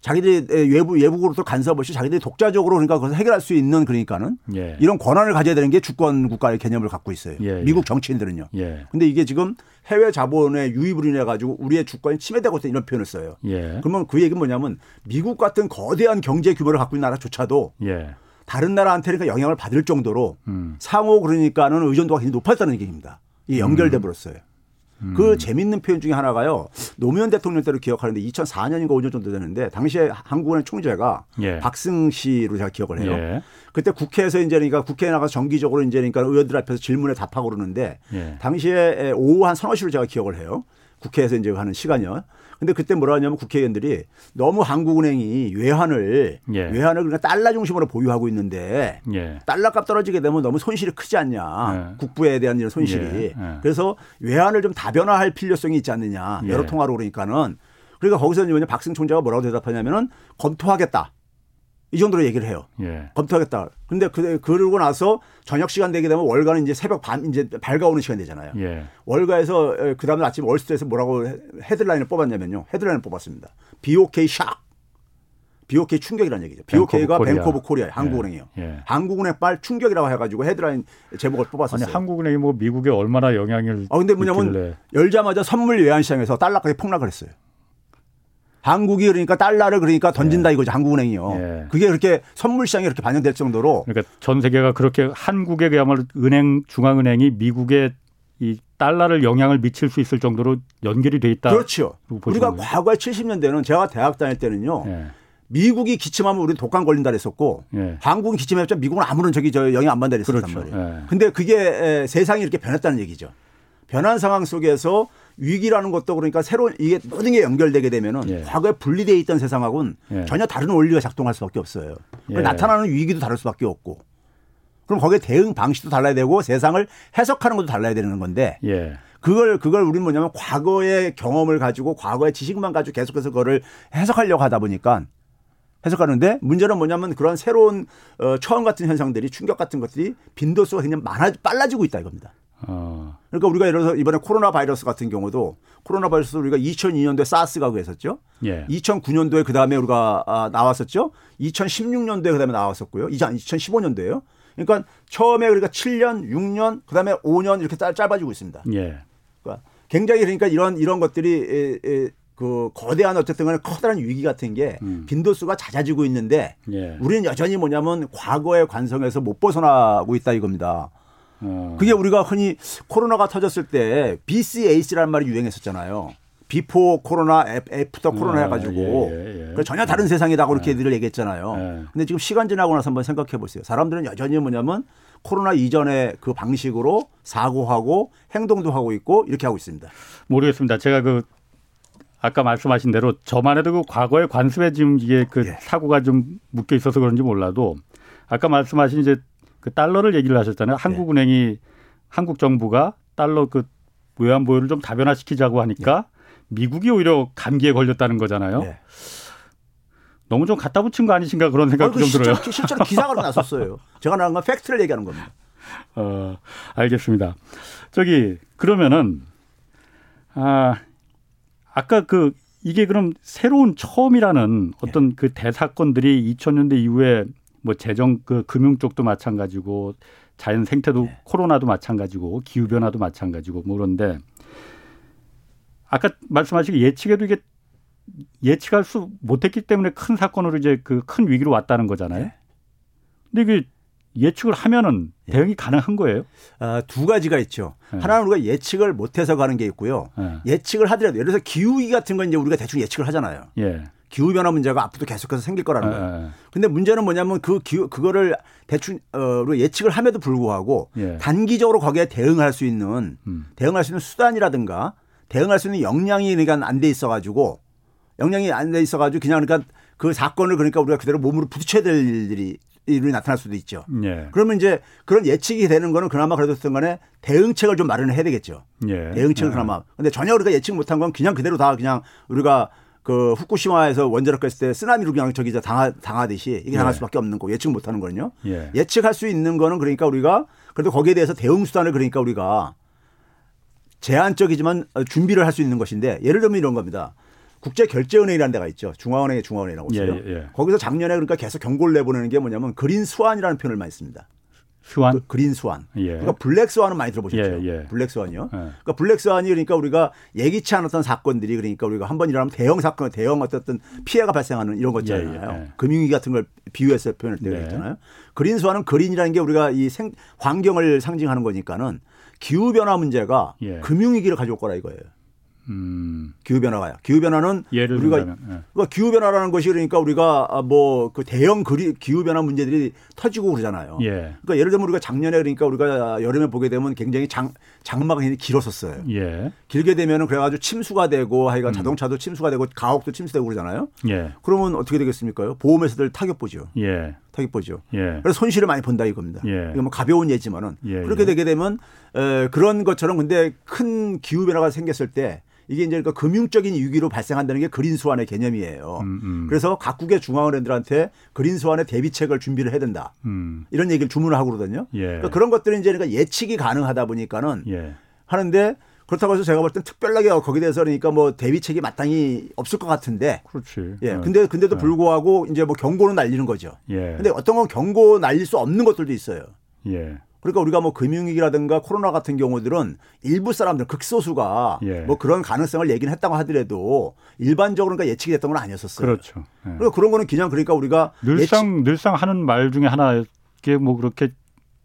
C: 자기들이 외부 외국으로부터 간섭 없이 자기들이 독자적으로 그러니까 그것을 해결할 수 있는 그러니까는
A: 예.
C: 이런 권한을 가져야 되는 게 주권 국가의 개념을 갖고 있어요.
A: 예, 예.
C: 미국 정치인들은요.
A: 예.
C: 근데 이게 지금 해외 자본의 유입을 인해 가지고 우리의 주권이 침해되고 있다 이런 표현을 써요.
A: 예.
C: 그러면 그 얘기는 뭐냐면 미국 같은 거대한 경제 규모를 갖고 있는 나라조차도
A: 예.
C: 다른 나라한테 그러니까 영향을 받을 정도로
A: 음.
C: 상호 그러니까는 의존도가 굉장히 높았다는 얘기입니다. 이게 연결돼 버렸어요.
A: 음.
C: 그 재밌는 표현 중에 하나가요. 노무현 대통령 때를 기억하는데 2004년인가 5년 정도 되는데 당시에 한국은행 총재가
A: 예.
C: 박승 씨로 제가 기억을 해요.
A: 예.
C: 그때 국회에서 이제 그러니까 국회에 나가서 정기적으로 이제 그러니까 의원들 앞에서 질문에 답하고 그러는데
A: 예.
C: 당시에 오후 한 서너 시로 제가 기억을 해요. 국회에서 이제 하는 시간이요. 근데 그때 뭐라 하냐면 국회의원들이 너무 한국은행이 외환을
A: 예.
C: 외환을 그러니까 달러 중심으로 보유하고 있는데
A: 예.
C: 달러 값 떨어지게 되면 너무 손실이 크지 않냐.
A: 네.
C: 국부에 대한 이런 손실이.
A: 예, 예.
C: 그래서 외환을 좀 다변화할 필요성이 있지 않느냐.
A: 예.
C: 여러 통화로 그러니까는. 그러니까 거기서 이제 박승 총재가 뭐라고 대답하냐면은 검토하겠다. 이 정도로 얘기를 해요.
A: 예.
C: 검토하겠다. 근데 그, 그러고 나서 저녁 시간 되게 되면 월가는 이제 새벽 밤 이제 밝아오는 시간 되잖아요.
A: 예.
C: 월가에서 그 다음에 아침 월스트에서 뭐라고 헤드라인을 뽑았냐면요. 헤드라인을 뽑았습니다. BOK shock. BOK 충격이라는 얘기죠. BOK가 Bank of Korea. 한국은행이에요.
A: 예.
C: 한국은행발 충격이라고 해가지고 헤드라인 제목을
A: 아니
C: 뽑았었어요.
A: 한국은행이 뭐 미국에 얼마나 영향을
C: 아 근데 뭐냐면
A: 있길래.
C: 열자마자 선물 외환 시장에서 달러까지 폭락을 했어요. 한국이 그러니까 달러를 그러니까 던진다 이거죠 한국은행이요.
A: 예.
C: 그게 그렇게 선물 시장에 이렇게 반영될 정도로
A: 그러니까 전 세계가 그렇게 한국에 그야말로 은행 중앙은행이 미국에 이 달러를 영향을 미칠 수 있을 정도로 연결이 돼 있다.
C: 그렇죠. 우리가
A: 거예요?
C: 과거에 70년대는 제가 대학 다닐 때는요.
A: 예.
C: 미국이 기침하면 우리 독감 걸린다 그랬었고
A: 예.
C: 한국은 기침해봤자 미국은 아무런 저기 저 영향 안 받는다 그랬었단
A: 그렇죠.
C: 말이에요.
A: 예.
C: 근데 그게 에, 세상이 이렇게 변했다는 얘기죠. 변한 상황 속에서 위기라는 것도 그러니까 새로운 이게 모든 게 연결되게 되면은
A: 예.
C: 과거에 분리되어 있던 세상하고는
A: 예.
C: 전혀 다른 원리가 작동할 수밖에 없어요.
A: 예.
C: 그러니까 나타나는 위기도 다를 수밖에 없고. 그럼 거기에 대응 방식도 달라야 되고 세상을 해석하는 것도 달라야 되는 건데
A: 예.
C: 그걸 그걸 우리는 뭐냐면 과거의 경험을 가지고 과거의 지식만 가지고 계속해서 그거를 해석하려고 하다 보니까 해석하는데 문제는 뭐냐면 그런 새로운 어, 처음 같은 현상들이 충격 같은 것들이 빈도수가 그냥 많아 빨라지고 있다 이겁니다.
A: 어.
C: 그러니까 우리가 예를 들어서 이번에 코로나 바이러스 같은 경우도 코로나 바이러스 우리가 2002년도에 사스가 그랬었죠.
A: 예.
C: 2009년도에 그 다음에 우리가 아, 나왔었죠. 2016년도에 그 다음에 나왔었고요. 이제 2015년도에요. 그러니까 처음에 우리가 7년, 6년, 그 다음에 5년 이렇게 짧, 짧아지고 있습니다.
A: 예.
C: 그러니까 굉장히 그러니까 이런 이런 것들이 에, 에, 그 거대한 어쨌든 간에 커다란 위기 같은 게 빈도수가 잦아지고 있는데
A: 예.
C: 우리는 여전히 뭐냐면 과거의 관성에서 못 벗어나고 있다 이겁니다.
A: 어.
C: 그게 우리가 흔히 코로나가 터졌을 때 BCAC라는 말이 유행했었잖아요. before 코로나, after 코로나
A: 아,
C: 해가지고
A: 예, 예, 예.
C: 그 전혀 다른 세상이다고 그렇게 늘 얘기했잖아요.
A: 예.
C: 근데 지금 시간 지나고 나서 한번 생각해 보세요. 사람들은 여전히 뭐냐면 코로나 이전의 그 방식으로 사고하고 행동도 하고 있고 이렇게 하고 있습니다.
A: 모르겠습니다. 제가 그 아까 말씀하신 대로 저만 해도 그 과거의 관습에 지금 이게 그
C: 예.
A: 사고가 좀 묶여 있어서 그런지 몰라도 아까 말씀하신 이제 그 달러를 얘기를 하셨잖아요.
C: 예.
A: 한국은행이 한국 정부가 달러 그 외환 보유를 좀 다변화시키자고 하니까 미국이 오히려 감기에 걸렸다는 거잖아요.
C: 예.
A: 너무 좀 갖다 붙인 거 아니신가 그런 생각도
C: 어,
A: 그좀 들어요.
C: 실제로, 실제로 기사가 [LAUGHS] 났었어요. 제가 나간 건 팩트를 얘기하는 겁니다.
A: 어, 알겠습니다. 저기 그러면은 아 아까 그 이게 그럼 새로운 처음이라는 어떤 그 대사건들이 2000년대 이후에 뭐 재정 그 금융 쪽도 마찬가지고 자연 생태도 코로나도 마찬가지고 기후 변화도 마찬가지고 뭐 그런데 아까 말씀하신 예측에도 이게 예측할 수 못했기 때문에 큰 사건으로 이제 그 큰 위기로 왔다는 거잖아요.
C: 네.
A: 근데 이게 예측을 하면은 대응이 가능한 거예요?
C: 아, 두 가지가 있죠.
A: 네.
C: 하나는 우리가 예측을 못해서 가는 게 있고요.
A: 예.
C: 예측을 하더라도 예를 들어서 기후위기 같은 건 이제 우리가 대충 예측을 하잖아요.
A: 예.
C: 기후 변화 문제가 앞으로도 계속해서 생길 거라는 거예요.
A: 예.
C: 근데 문제는 뭐냐면 그 기후, 그거를 대충, 어, 예측을 함에도 불구하고
A: 예.
C: 단기적으로 거기에 대응할 수 있는,
A: 음.
C: 대응할 수 있는 수단이라든가 대응할 수 있는 역량이 그러니까 안 돼 있어 가지고 역량이 안 돼 있어 가지고 그냥 그러니까 그 사건을 그러니까 우리가 그대로 몸으로 부딪혀야 될 일들이 일이 나타날 수도 있죠.
A: 예.
C: 그러면 이제 그런 예측이 되는 거는 그나마 그래도 어떤 간에 대응책을 좀 마련을 해야 되겠죠.
A: 예.
C: 대응책을
A: 예.
C: 그나마. 근데 전혀 우리가 예측 못한 건 그냥 그대로 다 그냥 우리가 그 후쿠시마에서 원자력 했을 때 쓰나미로 그냥 저기 저 당하, 당하듯이 이게 당할
A: 예.
C: 수밖에 없는 거 예측 못하는 거는요.
A: 예.
C: 예측할 수 있는 거는 그러니까 우리가 그래도 거기에 대해서 대응 수단을 그러니까 우리가 제한적이지만 준비를 할 수 있는 것인데 예를 들면 이런 겁니다. 국제결제은행이라는 데가 있죠. 중앙은행의 중앙은행이라고
A: 예,
C: 있어요.
A: 예, 예.
C: 거기서 작년에 그러니까 계속 경고를 내보내는 게 뭐냐면 green swan이라는 표현을 많이 씁니다.
A: Swan.
C: 그 green swan.
A: 예.
C: 그러니까 black swan은 많이 들어보셨죠.
A: 예, 예.
C: black swan이요.
A: 예.
C: 그러니까 black swan이 그러니까 우리가 예기치 않았던 사건들이 그러니까 우리가 한 번 일어나면 대형 사건, 대형 어떤 피해가 발생하는 이런 거 있잖아요.
A: 예, 예.
C: 금융위 같은 걸 비유해서 표현할 때가
A: 네.
C: 있잖아요. 그린 스완은 그린이라는 게 우리가 이 생, 환경을 상징하는 거니까는 기후 변화 문제가
A: 예.
C: 금융위기를 가져올 거라 이거예요.
A: 음.
C: 기후 변화가요. 기후 변화는 우리가
A: 예.
C: 그러니까 기후 변화라는 것이 그러니까 우리가 뭐 그 대형 그리 기후 변화 문제들이 터지고 그러잖아요.
A: 예.
C: 그러니까 예를 들면 우리가 작년에 그러니까 우리가 여름에 보게 되면 굉장히 장 장마가 굉장히 길었었어요.
A: 예.
C: 길게 되면은 그래가지고 침수가 되고
A: 음.
C: 하여간 자동차도 침수가 되고 가옥도 침수되고 그러잖아요.
A: 예.
C: 그러면 어떻게 되겠습니까? 보험회사들 타격 보죠.
A: 예.
C: 타격 보죠.
A: 예.
C: 그래서 손실을 많이 본다 이겁니다.
A: 예.
C: 이거 뭐 가벼운 예지만은
A: 예,
C: 그렇게
A: 예.
C: 되게 되면 에, 그런 것처럼 근데 큰 기후 변화가 생겼을 때 이게 이제 그러니까 금융적인 위기로 발생한다는 게 그린 스완의 개념이에요.
A: 음, 음.
C: 그래서 각국의 중앙은행들한테 그린 스완의 대비책을 준비를 해야 된다.
A: 음.
C: 이런 얘기를 주문을 하고 그러거든요.
A: 예.
C: 그러니까 그런 것들은 이제 그러니까 예측이 가능하다 보니까는
A: 예.
C: 하는데 그렇다고 해서 제가 볼 땐 특별하게 거기에 대해서 그러니까 뭐 대비책이 마땅히 없을 것 같은데
A: 그렇지.
C: 예.
A: 어.
C: 근데 근데도 불구하고 이제 뭐 경고는 날리는 거죠.
A: 예.
C: 근데 어떤 건 경고 날릴 수 없는 것들도 있어요.
A: 예.
C: 그러니까 우리가 뭐 금융위기라든가 코로나 같은 경우들은 일부 사람들 극소수가
A: 예.
C: 뭐 그런 가능성을 얘기는 했다고 하더라도 일반적으로 그러니까 예측이 됐던 건 아니었었어요.
A: 그렇죠. 예.
C: 그러니까 그런 거는 그냥 그러니까 우리가
A: 늘상 늘상 하는 말 중에 하나 이게 뭐 그렇게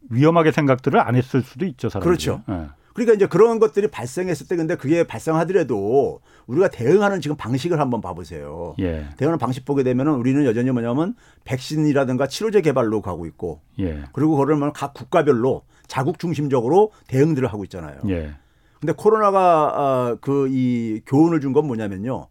A: 위험하게 생각들을 안 했을 수도 있죠, 사람들이.
C: 그렇죠.
A: 예.
C: 그러니까 이제 그런 것들이 발생했을 때 근데 그게 발생하더라도 우리가 대응하는 지금 방식을 한번 봐보세요.
A: 예.
C: 대응하는 방식 보게 되면은 우리는 여전히 뭐냐면 백신이라든가 치료제 개발로 가고 있고
A: 예.
C: 그리고 그러면 각 국가별로 자국 중심적으로 대응들을 하고 있잖아요.
A: 예.
C: 근데 코로나가 그이 교훈을 준 건 뭐냐면요.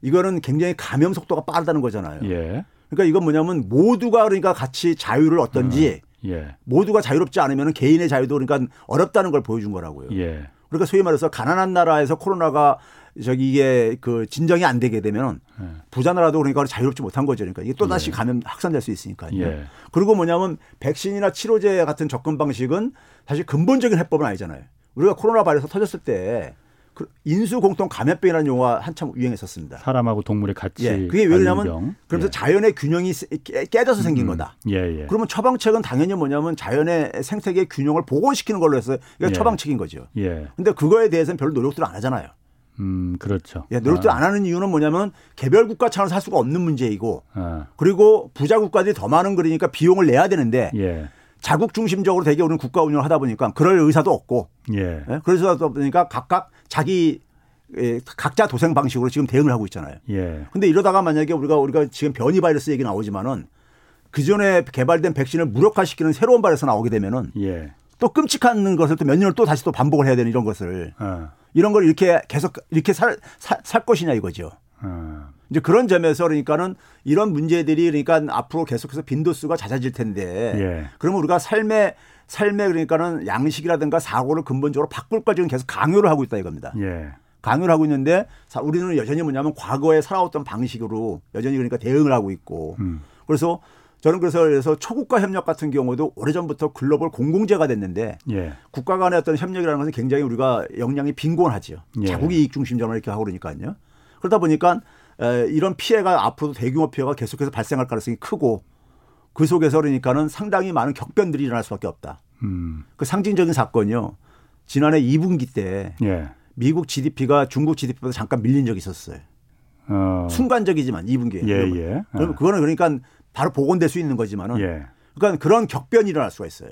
C: 이거는 굉장히 감염 속도가 빠르다는 거잖아요.
A: 예.
C: 그러니까 이건 뭐냐면 모두가 그러니까 같이 자유를 얻던지
A: 예.
C: 모두가 자유롭지 않으면 개인의 자유도 그러니까 어렵다는 걸 보여준 거라고요.
A: 예.
C: 그러니까 소위 말해서 가난한 나라에서 코로나가 저기 이게 그 진정이 안 되게 되면
A: 예.
C: 부자 나라도 그러니까 자유롭지 못한 거죠. 그러니까 이게 또 다시 감염 확산될 수 있으니까요.
A: 예.
C: 그리고 뭐냐면 백신이나 치료제 같은 접근 방식은 사실 근본적인 해법은 아니잖아요. 우리가 코로나 바이러스 터졌을 때그 인수 공통 감염병이라는 용어가 한참 유행했었습니다.
A: 사람하고 동물이 같이
C: 예. 그게
A: 알리병.
C: 그러면서
A: 예.
C: 자연의 균형이 깨- 깨져서 생긴 거다.
A: 예, 예.
C: 그러면 처방책은 당연히 뭐냐면 자연의 생태계 균형을 복원시키는 걸로 해서 이게
A: 예.
C: 처방책인 거죠.
A: 예.
C: 근데 그거에 대해서는 별로 노력들을 안 하잖아요.
A: 음, 그렇죠.
C: 예, 노력들
A: 아,
C: 안 하는 이유는 뭐냐면 개별 국가 차원에서 할 수가 없는 문제이고
A: 아,
C: 그리고 부자 국가들이 더 많은 거니까 비용을 내야 되는데
A: 예.
C: 자국 중심적으로 되게 우리는 국가 운영을 하다 보니까 그럴 의사도 없고
A: 예.
C: 예? 그래서 보니까 각각 자기 예, 각자 도생 방식으로 지금 대응을 하고 있잖아요.
A: 예.
C: 근데 이러다가 만약에 우리가 우리가 지금 변이 바이러스 얘기 나오지만은 그 전에 개발된 백신을 무력화시키는 새로운 바이러스 나오게 되면은
A: 예.
C: 또 끔찍한 것을 또 몇 년을 또 다시 또 반복을 해야 되는 이런 것을
A: 아,
C: 이런 걸 이렇게 계속 이렇게 살, 살, 살 것이냐 이거죠.
A: 아,
C: 이제 그런 점에서 그러니까는 이런 문제들이 그러니까 앞으로 계속해서 빈도수가 잦아질 텐데
A: 예.
C: 그러면 우리가 삶의 삶의 그러니까는 양식이라든가 사고를 근본적으로 바꿀 까지 는 계속 강요를 하고 있다 이겁니다.
A: 예.
C: 강요를 하고 있는데 사- 우리는 여전히 뭐냐면 과거에 살아왔던 방식으로 여전히 그러니까 대응을 하고 있고
A: 음.
C: 그래서 저는 그래서 그래서 초국가 협력 같은 경우도 오래전부터 글로벌 공공재가 됐는데
A: 예.
C: 국가 간의 어떤 협력이라는 것은 굉장히 우리가 역량이 빈곤하죠.
A: 예.
C: 자국 이익 중심적으로 이렇게 하고 그러니까요. 그러다 보니까 에, 이런 피해가 앞으로도 대규모 피해가 계속해서 발생할 가능성이 크고 그 속에서 그러니까는 상당히 많은 격변들이 일어날 수밖에 없다.
A: 음.
C: 그 상징적인 사건이요. 지난해 2분기 때
A: 예.
C: 미국 GDP가 중국 GDP보다 잠깐 밀린 적이 있었어요.
A: 어.
C: 순간적이지만 2분기에.
A: 예, 예.
C: 그럼 그거는 그러니까 바로 복원될 수 있는 거지만은
A: 예.
C: 그러니까 그런 격변이 일어날 수가 있어요.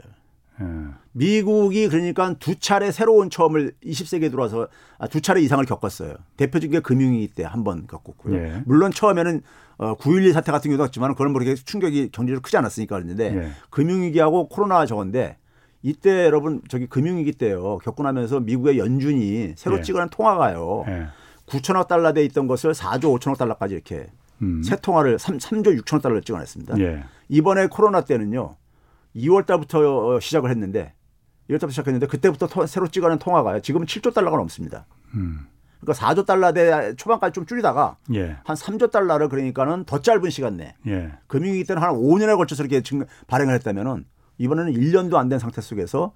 A: 예.
C: 미국이 그러니까 두 차례 새로운 처음을 20세기에 들어와서 아, 두 차례 이상을 겪었어요. 대표적인 게 금융위기 때 한 번 겪었고요.
A: 예.
C: 물론 처음에는 어, 9.11 사태 같은 경우도 있지만 그건 뭐 그렇게 충격이 경제적으로 크지 않았으니까 그랬는데
A: 예.
C: 금융위기하고 코로나 저건데 이때 여러분 저기 금융위기 때요 겪고 나면서 미국의 연준이 새로
A: 예.
C: 찍어낸 통화가요.
A: 예.
C: 9천억 달러 돼 있던 것을 4조 5천억 달러까지 이렇게
A: 음.
C: 새 통화를 3, 3조 6천억 달러를 찍어냈습니다.
A: 예.
C: 이번에 코로나 때는요. 2월 달부터 시작을 했는데 2월 달부터 시작했는데 그때부터 토- 새로 찍어낸 통화가요. 지금은 7조 달러가 넘습니다.
A: 음.
C: 그러니까 4조 달러대 초반까지 좀 줄이다가
A: 예.
C: 한 3조 달러를 그러니까는 더 짧은 시간 내
A: 예.
C: 금융위기 때는 한 5년에 걸쳐서 이렇게 증- 발행을 했다면은 이번에는 1년도 안 된 상태 속에서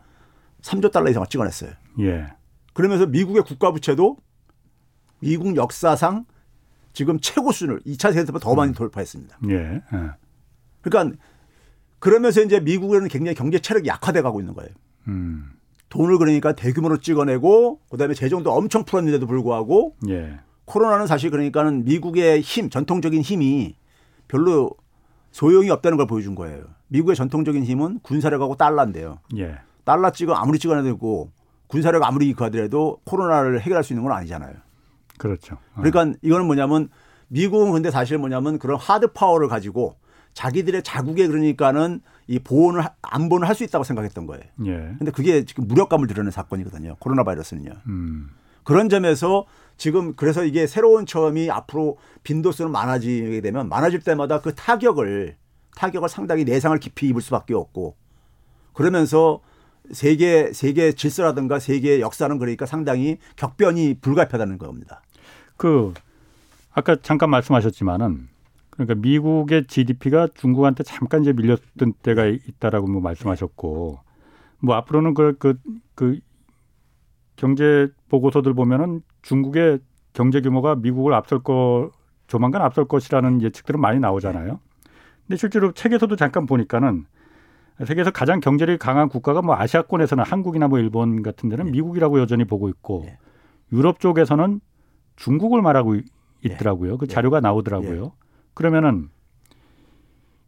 C: 3조 달러 이상을 찍어냈어요.
A: 예.
C: 그러면서 미국의 국가 부채도 미국 역사상 지금 최고 수준을 2차 세계대전 더 많이 돌파했습니다.
A: 예. 예.
C: 그러니까 그러면서 이제 미국에는 굉장히 경제 체력이 약화돼 가고 있는 거예요.
A: 음.
C: 돈을 그러니까 대규모로 찍어내고 그다음에 재정도 엄청 풀었는데도 불구하고
A: 예.
C: 코로나는 사실 그러니까는 미국의 힘, 전통적인 힘이 별로 소용이 없다는 걸 보여준 거예요. 미국의 전통적인 힘은 군사력하고 달러인데요.
A: 예.
C: 달러 찍어 아무리 찍어내도 군사력 아무리 그하더라도 코로나를 해결할 수 있는 건 아니잖아요.
A: 그렇죠. 어.
C: 그러니까 이거는 뭐냐면 미국은 근데 사실 뭐냐면 그런 하드 파워를 가지고 자기들의 자국에 그러니까는 이 보호를 하- 안보는 할 수 있다고 생각했던 거예요.
A: 예.
C: 근데 그게 지금 무력감을 드러낸 사건이거든요. 코로나 바이러스는요.
A: 음.
C: 그런 점에서 지금 그래서 이게 새로운 처음이 앞으로 빈도수는 많아지게 되면 많아질 때마다 그 타격을 타격을 상당히 내상을 깊이 입을 수밖에 없고 그러면서 세계 세계 질서라든가 세계 역사는 그러니까 상당히 격변이 불가피하다는 겁니다.
A: 그 아까 잠깐 말씀하셨지만은 그러니까 미국의 GDP가 중국한테 잠깐 이제 밀렸던 때가 있다라고 뭐 말씀하셨고 뭐 앞으로는 그그 그 경제 보고서들 보면은 중국의 경제 규모가 미국을 앞설 거 조만간 앞설 것이라는 예측들은 많이 나오잖아요. 근데 실제로 책에서도 잠깐 보니까는 세계에서 가장 경제력이 강한 국가가 뭐 아시아권에서는 한국이나 뭐 일본 같은 데는 미국이라고 여전히 보고 있고
C: 예.
A: 유럽 쪽에서는 중국을 말하고 있- 있더라고요. 그 자료가 나오더라고요. 그러면은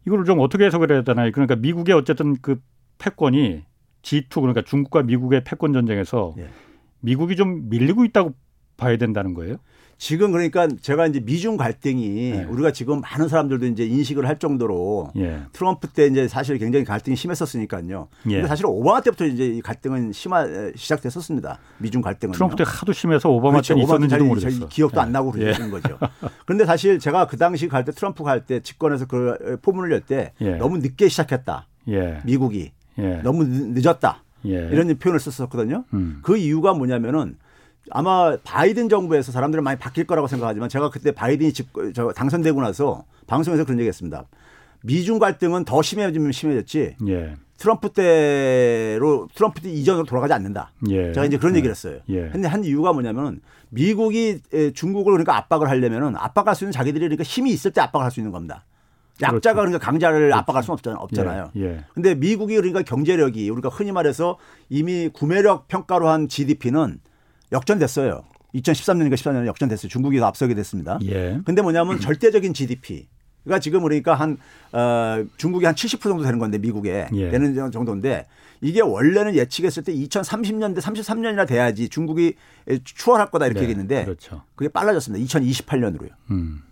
A: 이거를 좀 어떻게 해석을 해야 되나요? 그러니까 미국의 어쨌든 그 패권이 G2 그러니까 중국과 미국의 패권 전쟁에서
C: 예.
A: 미국이 좀 밀리고 있다고 봐야 된다는 거예요.
C: 지금 그러니까 제가 이제 미중 갈등이
A: 네.
C: 우리가 지금 많은 사람들도 이제 인식을 할 정도로
A: 예.
C: 트럼프 때 이제 사실 굉장히 갈등이 심했었으니까요.
A: 예.
C: 근데 사실 오바마 때부터 이제 이 갈등은 심화 에, 시작됐었습니다. 미중 갈등은.
A: 트럼프 때 하도 심해서 오바마
C: 그렇죠.
A: 때 있었는지도
C: 잘-
A: 모르겠어.
C: 잘 기억도 안
A: 예.
C: 나고
A: 예.
C: 그러는 거죠. 그런데 사실 제가 그 당시 갈 때 트럼프 갈 때 집권해서 그 포문을 열때
A: 예.
C: 너무 늦게 시작했다.
A: 예.
C: 미국이
A: 예.
C: 너무 늦- 늦었다.
A: 예.
C: 이런 표현을 썼었거든요.
A: 음.
C: 그 이유가 뭐냐면은 아마 바이든 정부에서 사람들은 많이 바뀔 거라고 생각하지만 제가 그때 바이든이 집, 저 당선되고 나서 방송에서 그런 얘기 했습니다. 미중 갈등은 더 심해지면 심해졌지
A: 예.
C: 트럼프 때로 트럼프 때 이전으로 돌아가지 않는다.
A: 예.
C: 제가 이제 그런
A: 예.
C: 얘기를 했어요.
A: 예.
C: 근데 한 이유가 뭐냐면 미국이 에, 중국을 그러니까 압박을 하려면은 압박할 수 있는 자기들이 그러니까 힘이 있을 때 압박할 수 있는 겁니다. 약자가 그러니까 강자를 압박할 수는 없잖아요. 없잖아요.
A: 예. 예.
C: 근데 미국이 그러니까 경제력이 우리가 흔히 말해서 이미 구매력 평가로 한 GDP는 역전됐어요. 2013년인가 14년에 역전됐어요. 중국이 더 앞서게 됐습니다.
A: 예.
C: 근데 뭐냐면 절대적인 GDP가 지금 그러니까 한 어, 중국이 한 70% 정도 되는 건데 미국에
A: 예.
C: 되는 정도인데 이게 원래는 예측했을 때 2030년대 33년이나 돼야지 중국이 추월할 거다 이렇게
A: 네,
C: 얘기했는데
A: 그렇죠.
C: 그게 빨라졌습니다. 2028년으로요.
A: 음.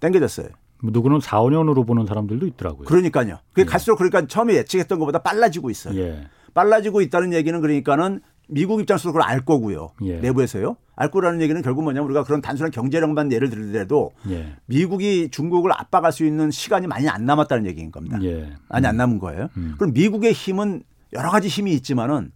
C: 땡겨졌어요.
A: 뭐 누구는 4, 5년으로 보는 사람들도 있더라고요.
C: 그러니까요. 그게 갈수록 그러니까 처음에 예측했던 것보다 빨라지고 있어요.
A: 예.
C: 빨라지고 있다는 얘기는 그러니까는 미국 입장에서 그걸 알 거고요.
A: 예.
C: 내부에서요. 알 거라는 얘기는 결국 뭐냐면 우리가 그런 단순한 경제력만 예를 들더라도
A: 예.
C: 미국이 중국을 압박할 수 있는 시간이 많이 안 남았다는 얘기인 겁니다.
A: 예.
C: 많이 안 남은 거예요.
A: 음.
C: 그럼 미국의 힘은 여러 가지 힘이 있지만은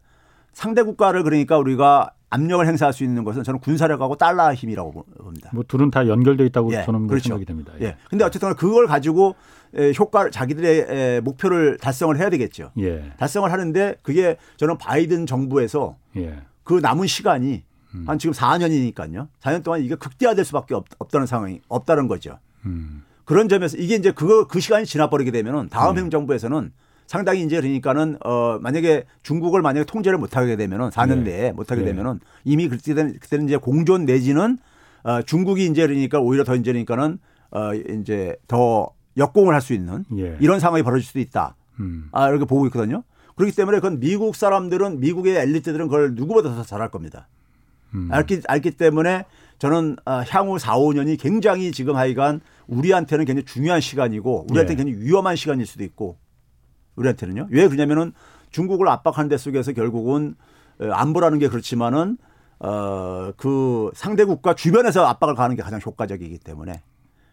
C: 상대 국가를 그러니까 우리가 압력을 행사할 수 있는 것은 저는 군사력하고 달러 힘이라고 봅니다.
A: 뭐 둘은 다 연결돼 있다고
C: 예,
A: 저는 뭐
C: 그렇죠.
A: 생각이 됩니다.
C: 예. 근데 어쨌든 그걸 가지고 에, 효과를 자기들의 에, 목표를 달성을 해야 되겠죠.
A: 예.
C: 달성을 하는데 그게 저는 바이든 정부에서
A: 예.
C: 그 남은 시간이
A: 음.
C: 한 지금 4년이니까요. 4년 동안 이게 극대화될 수밖에 없, 없다는 상황이 없다는 거죠.
A: 음.
C: 그런 점에서 이게 이제 그거 그 시간이 지나버리게 되면은 다음
A: 네.
C: 행정부에서는 상당히 이제 그러니까는 어 만약에 중국을 만약에 통제를 못 하게 되면은 4년
A: 네.
C: 내에 못 하게
A: 네.
C: 되면은 이미 그때는 그때는 이제 공존 내지는 어 중국이 이제 그러니까 오히려 더 이제 그러니까는 어 이제 더 역공을 할 수 있는
A: 예.
C: 이런 상황이 벌어질 수도 있다.
A: 음.
C: 아 이렇게 보고 있거든요. 그렇기 때문에 그건 미국 사람들은 미국의 엘리트들은 그걸 누구보다 더 잘할 겁니다.
A: 음.
C: 알기, 알기 때문에 저는 아, 향후 4, 5년이 굉장히 지금 하여간 우리한테는 굉장히 중요한 시간이고 우리한테
A: 예.
C: 는 굉장히 위험한 시간일 수도 있고 우리한테는요. 왜 그러냐면은 중국을 압박하는 데 속에서 결국은 어, 안보라는 게 그렇지만은 어, 그 상대 국가 주변에서 압박을 가하는 게 가장 효과적이기 때문에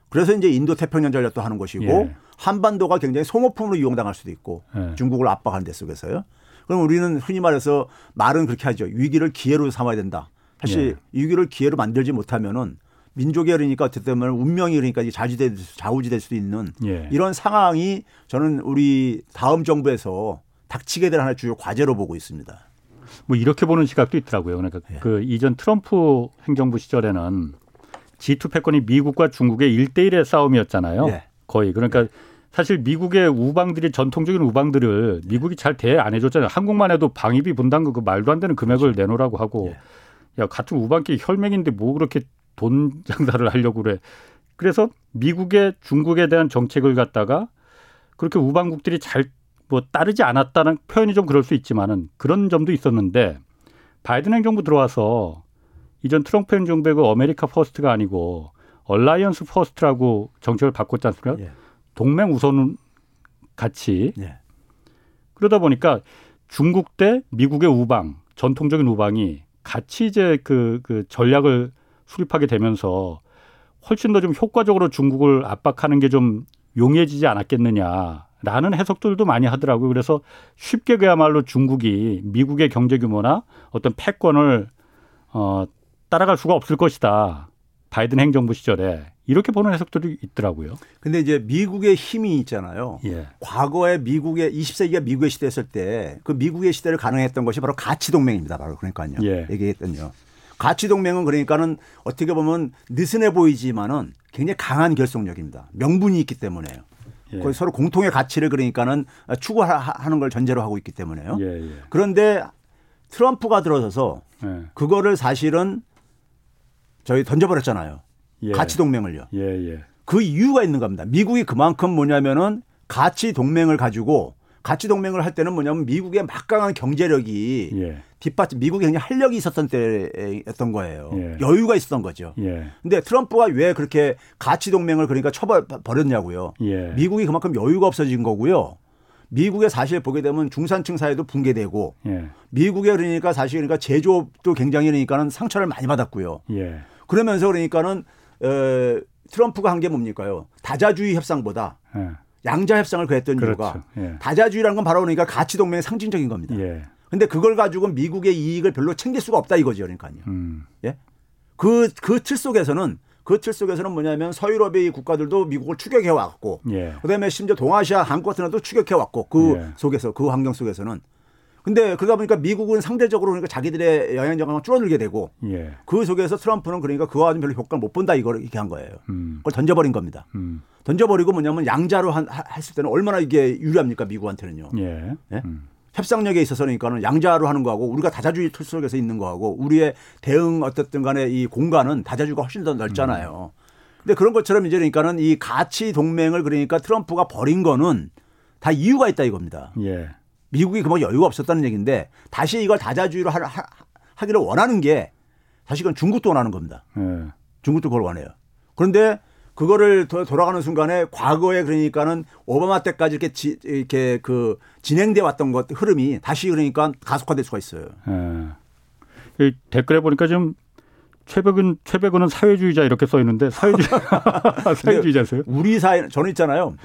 C: 그래서 이제 인도 태평양 전략도 하는 것이고
A: 예.
C: 한반도가 굉장히 소모품으로 이용당할 수도 있고
A: 예.
C: 중국을 압박하는 데 속에서요. 그럼 우리는 흔히 말해서 말은 그렇게 하죠. 위기를 기회로 삼아야 된다. 사실 위기를 기회로 만들지 못하면은 민족이 그러니까 어쨌든 보면 운명이 그러니까 자주될 수- 좌우지될 수도 있는
A: 예.
C: 이런 상황이 저는 우리 다음 정부에서 닥치게 될 하나의 주요 과제로 보고 있습니다.
A: 뭐 이렇게 보는 시각도 있더라고요. 그러니까
C: 예.
A: 그 이전 트럼프 행정부 시절에는 G2 패권이 미국과 중국의 1대1의 싸움이었잖아요.
C: 예.
A: 거의. 그러니까 사실 미국의 우방들이 전통적인 우방들을 미국이 잘 대해 안 해줬잖아요. 한국만 해도 방위비 분담금 그 말도 안 되는 금액을 내놓으라고 하고
C: 예.
A: 야 같은 우방끼리 혈맹인데 뭐 그렇게 돈 [LAUGHS] 장사를 하려고 그래. 그래서 미국의 중국에 대한 정책을 갖다가 그렇게 우방국들이 잘 뭐 따르지 않았다는 표현이 좀 그럴 수 있지만은 그런 점도 있었는데 바이든 행정부 들어와서 이전 트럼프 행정부의 그 America First가 아니고 Alliance First라고 정책을 바꿨지 않습니까?
C: 예.
A: 동맹 우선 같이
C: 예.
A: 그러다 보니까 중국 대 미국의 우방 전통적인 우방이 같이 이제 그, 그 전략을 수립하게 되면서 훨씬 더 좀 효과적으로 중국을 압박하는 게 좀 용이해지지 않았겠느냐라는 해석들도 많이 하더라고요. 그래서 쉽게 그야말로 중국이 미국의 경제 규모나 어떤 패권을 어, 따라갈 수가 없을 것이다. 바이든 행정부 시절에 이렇게 보는 해석들이 있더라고요.
C: 근데 이제 미국의 힘이 있잖아요.
A: 예.
C: 과거에 미국의 20세기가 미국의 시대였을 때 그 미국의 시대를 가능했던 것이 바로 가치 동맹입니다. 바로 그러니까요.
A: 예.
C: 얘기했던요. 가치 동맹은 그러니까는 어떻게 보면 느슨해 보이지만은 굉장히 강한 결속력입니다. 명분이 있기 때문에요.
A: 예.
C: 거의 서로 공통의 가치를 그러니까는 추구하는 걸 전제로 하고 있기 때문에요.
A: 예, 예.
C: 그런데 트럼프가 들어서서
A: 예.
C: 그거를 사실은 저희 던져버렸잖아요.
A: 예.
C: 가치 동맹을요.
A: 예, 예.
C: 그 이유가 있는 겁니다. 미국이 그만큼 뭐냐면은 가치 동맹을 가지고 가치 동맹을 할 때는 뭐냐면 미국의 막강한 경제력이
A: 예.
C: 뒷받침 미국이 굉장히 활력이 있었던 때였던 거예요.
A: 예.
C: 여유가 있었던 거죠.
A: 예.
C: 근데 트럼프가 왜 그렇게 가치 동맹을 그러니까 쳐버 버렸냐고요.
A: 예.
C: 미국이 그만큼 여유가 없어진 거고요. 미국의 사실 보게 되면 중산층 사회도 붕괴되고
A: 예.
C: 미국의 그러니까 사실 그러니까 제조업도 굉장히 그러니까는 상처를 많이 받았고요.
A: 예.
C: 그러면서 그러니까는 에, 트럼프가 한 게 뭡니까요? 다자주의 협상보다
A: 예.
C: 양자 협상을 그랬던
A: 그렇죠.
C: 이유가
A: 예.
C: 다자주의라는 건 바로 그러니까 가치 동맹의 상징적인 겁니다.
A: 예.
C: 근데 그걸 가지고 미국의 이익을 별로 챙길 수가 없다 이거죠, 그러니까요.
A: 음.
C: 예? 그, 그 틀 속에서는 그 틀 속에서는 뭐냐면 서유럽의 국가들도 미국을 추격해 왔고
A: 예.
C: 그다음에 심지어 동아시아 한국 같은 데도 추격해 왔고 그
A: 예.
C: 속에서 그 환경 속에서는 근데 그러다 보니까 미국은 상대적으로 그러니까 자기들의 영향력이 줄어들게 되고
A: 예.
C: 그 속에서 트럼프는 그러니까 그와 가지고 별로 효과를 못 본다 이걸 이렇게 한 거예요.
A: 음.
C: 그걸 던져버린 겁니다.
A: 음.
C: 던져버리고 뭐냐면 양자로 한, 하- 했을 때는 얼마나 이게 유리합니까 미국한테는요.
A: 예.
C: 예?
A: 음.
C: 협상력에 있어서니까는 양자로 하는 거하고 우리가 다자주의 틀 속에서 있는 거하고 우리의 대응 어쨌든 간에 이 공간은 다자주의가 훨씬 더 넓잖아요. 근데 그런 것처럼 이제 그러니까는 이 가치 동맹을 그러니까 트럼프가 버린 거는 다 이유가 있다 이겁니다.
A: 예.
C: 미국이 그만 여유가 없었다는 얘기인데 다시 이걸 다자주의로 하, 하, 하기를 원하는 게 사실 은 중국도 원하는 겁니다.
A: 예.
C: 중국도 그걸 원해요. 그런데 그거를 더 돌아가는 순간에 과거에 그러니까는 오바마 때까지 이렇게 지, 이렇게 그 진행돼 왔던 것 흐름이 다시 그러니까 가속화될 수가 있어요.
A: 예. 이 댓글에 보니까 좀 최백은 최백은은 사회주의자 이렇게 써 있는데 사회주의 [LAUGHS] [LAUGHS] 사회주의자세요?
C: 우리 사회 저는 있잖아요.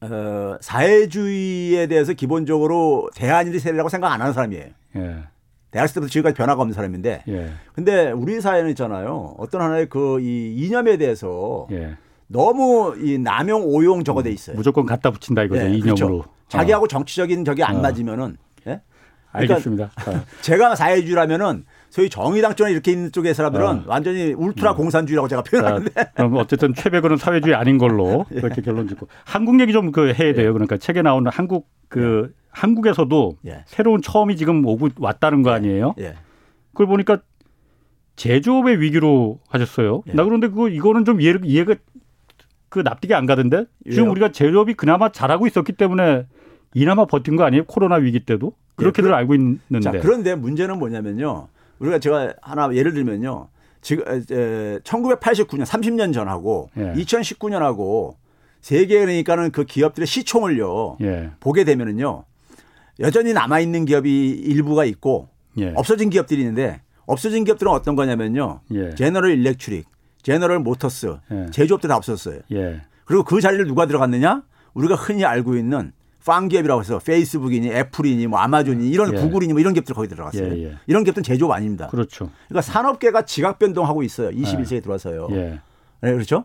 C: 어, 사회주의에 대해서 기본적으로 대안일이 세례라고 생각 안 하는 사람이에요.
A: 예.
C: 대학생 때부터 지금까지 변화가 없는 사람인데
A: 예.
C: 근데 우리 사회는 있잖아요. 어떤 하나의 그 이 이념에 대해서
A: 예.
C: 너무 이 남용 오용 저거 돼 있어요.
A: 무조건 갖다 붙인다 이거죠.
C: 예,
A: 이념으로.
C: 그렇죠. 자기하고
A: 어.
C: 정치적인 적이 안
A: 어.
C: 맞으면은 예? 그러니까
A: 알겠습니다. 어. [LAUGHS]
C: 제가 사회주의라면은 소위 정의당 쪽에 이렇게 있는 쪽의 사람들은
A: 어.
C: 완전히 울트라 공산주의라고 제가
A: 자,
C: 표현하는데
A: 그럼 어쨌든 최백은은 사회주의 아닌 걸로 [LAUGHS] 이렇게 결론 짓고 한국 얘기 좀 그 해야 돼요. 그러니까 책에 나오는 한국 그 한국에서도
C: 예.
A: 새로운 처음이 지금 오고 왔다는 거 아니에요?
C: 예.
A: 그걸 보니까 제조업의 위기로 하셨어요.
C: 예.
A: 나 그런데 그거 이거는 좀 이해, 이해가 그 납득이 안 가던데 지금
C: 왜요?
A: 우리가 제조업이 그나마 잘하고 있었기 때문에 이나마 버틴 거 아니에요? 코로나 위기 때도 그렇게들
C: 예, 그-
A: 알고 있는데.
C: 자, 그런데 문제는 뭐냐면요. 우리가 제가 하나 예를 들면요. 지금 에, 에, 1989년 30년 전하고
A: 예.
C: 2019년하고 세계 그러니까는 그 기업들의 시총을요.
A: 예,
C: 보게 되면은요. 여전히 남아 있는 기업이 일부가 있고
A: 예,
C: 없어진 기업들이 있는데 없어진 기업들은 어떤 거냐면요.
A: 예.
C: 제너럴 일렉트릭, 제너럴 모터스,
A: 예.
C: 제조업들 다 없었어요.
A: 예,
C: 그리고 그 자리를 누가 들어갔느냐? 우리가 흔히 알고 있는 FAANG 기업이라고 해서 페이스북이니 애플이니 뭐 아마존이니 이런
A: 예.
C: 구글이니 뭐 이런 기업들 거기 들어갔어요.
A: 예, 예.
C: 이런 기업들은 제조업 아닙니다.
A: 그렇죠.
C: 그러니까 산업계가 지각 변동하고 있어요. 21세기에 들어와서요.
A: 예,
C: 네, 그렇죠?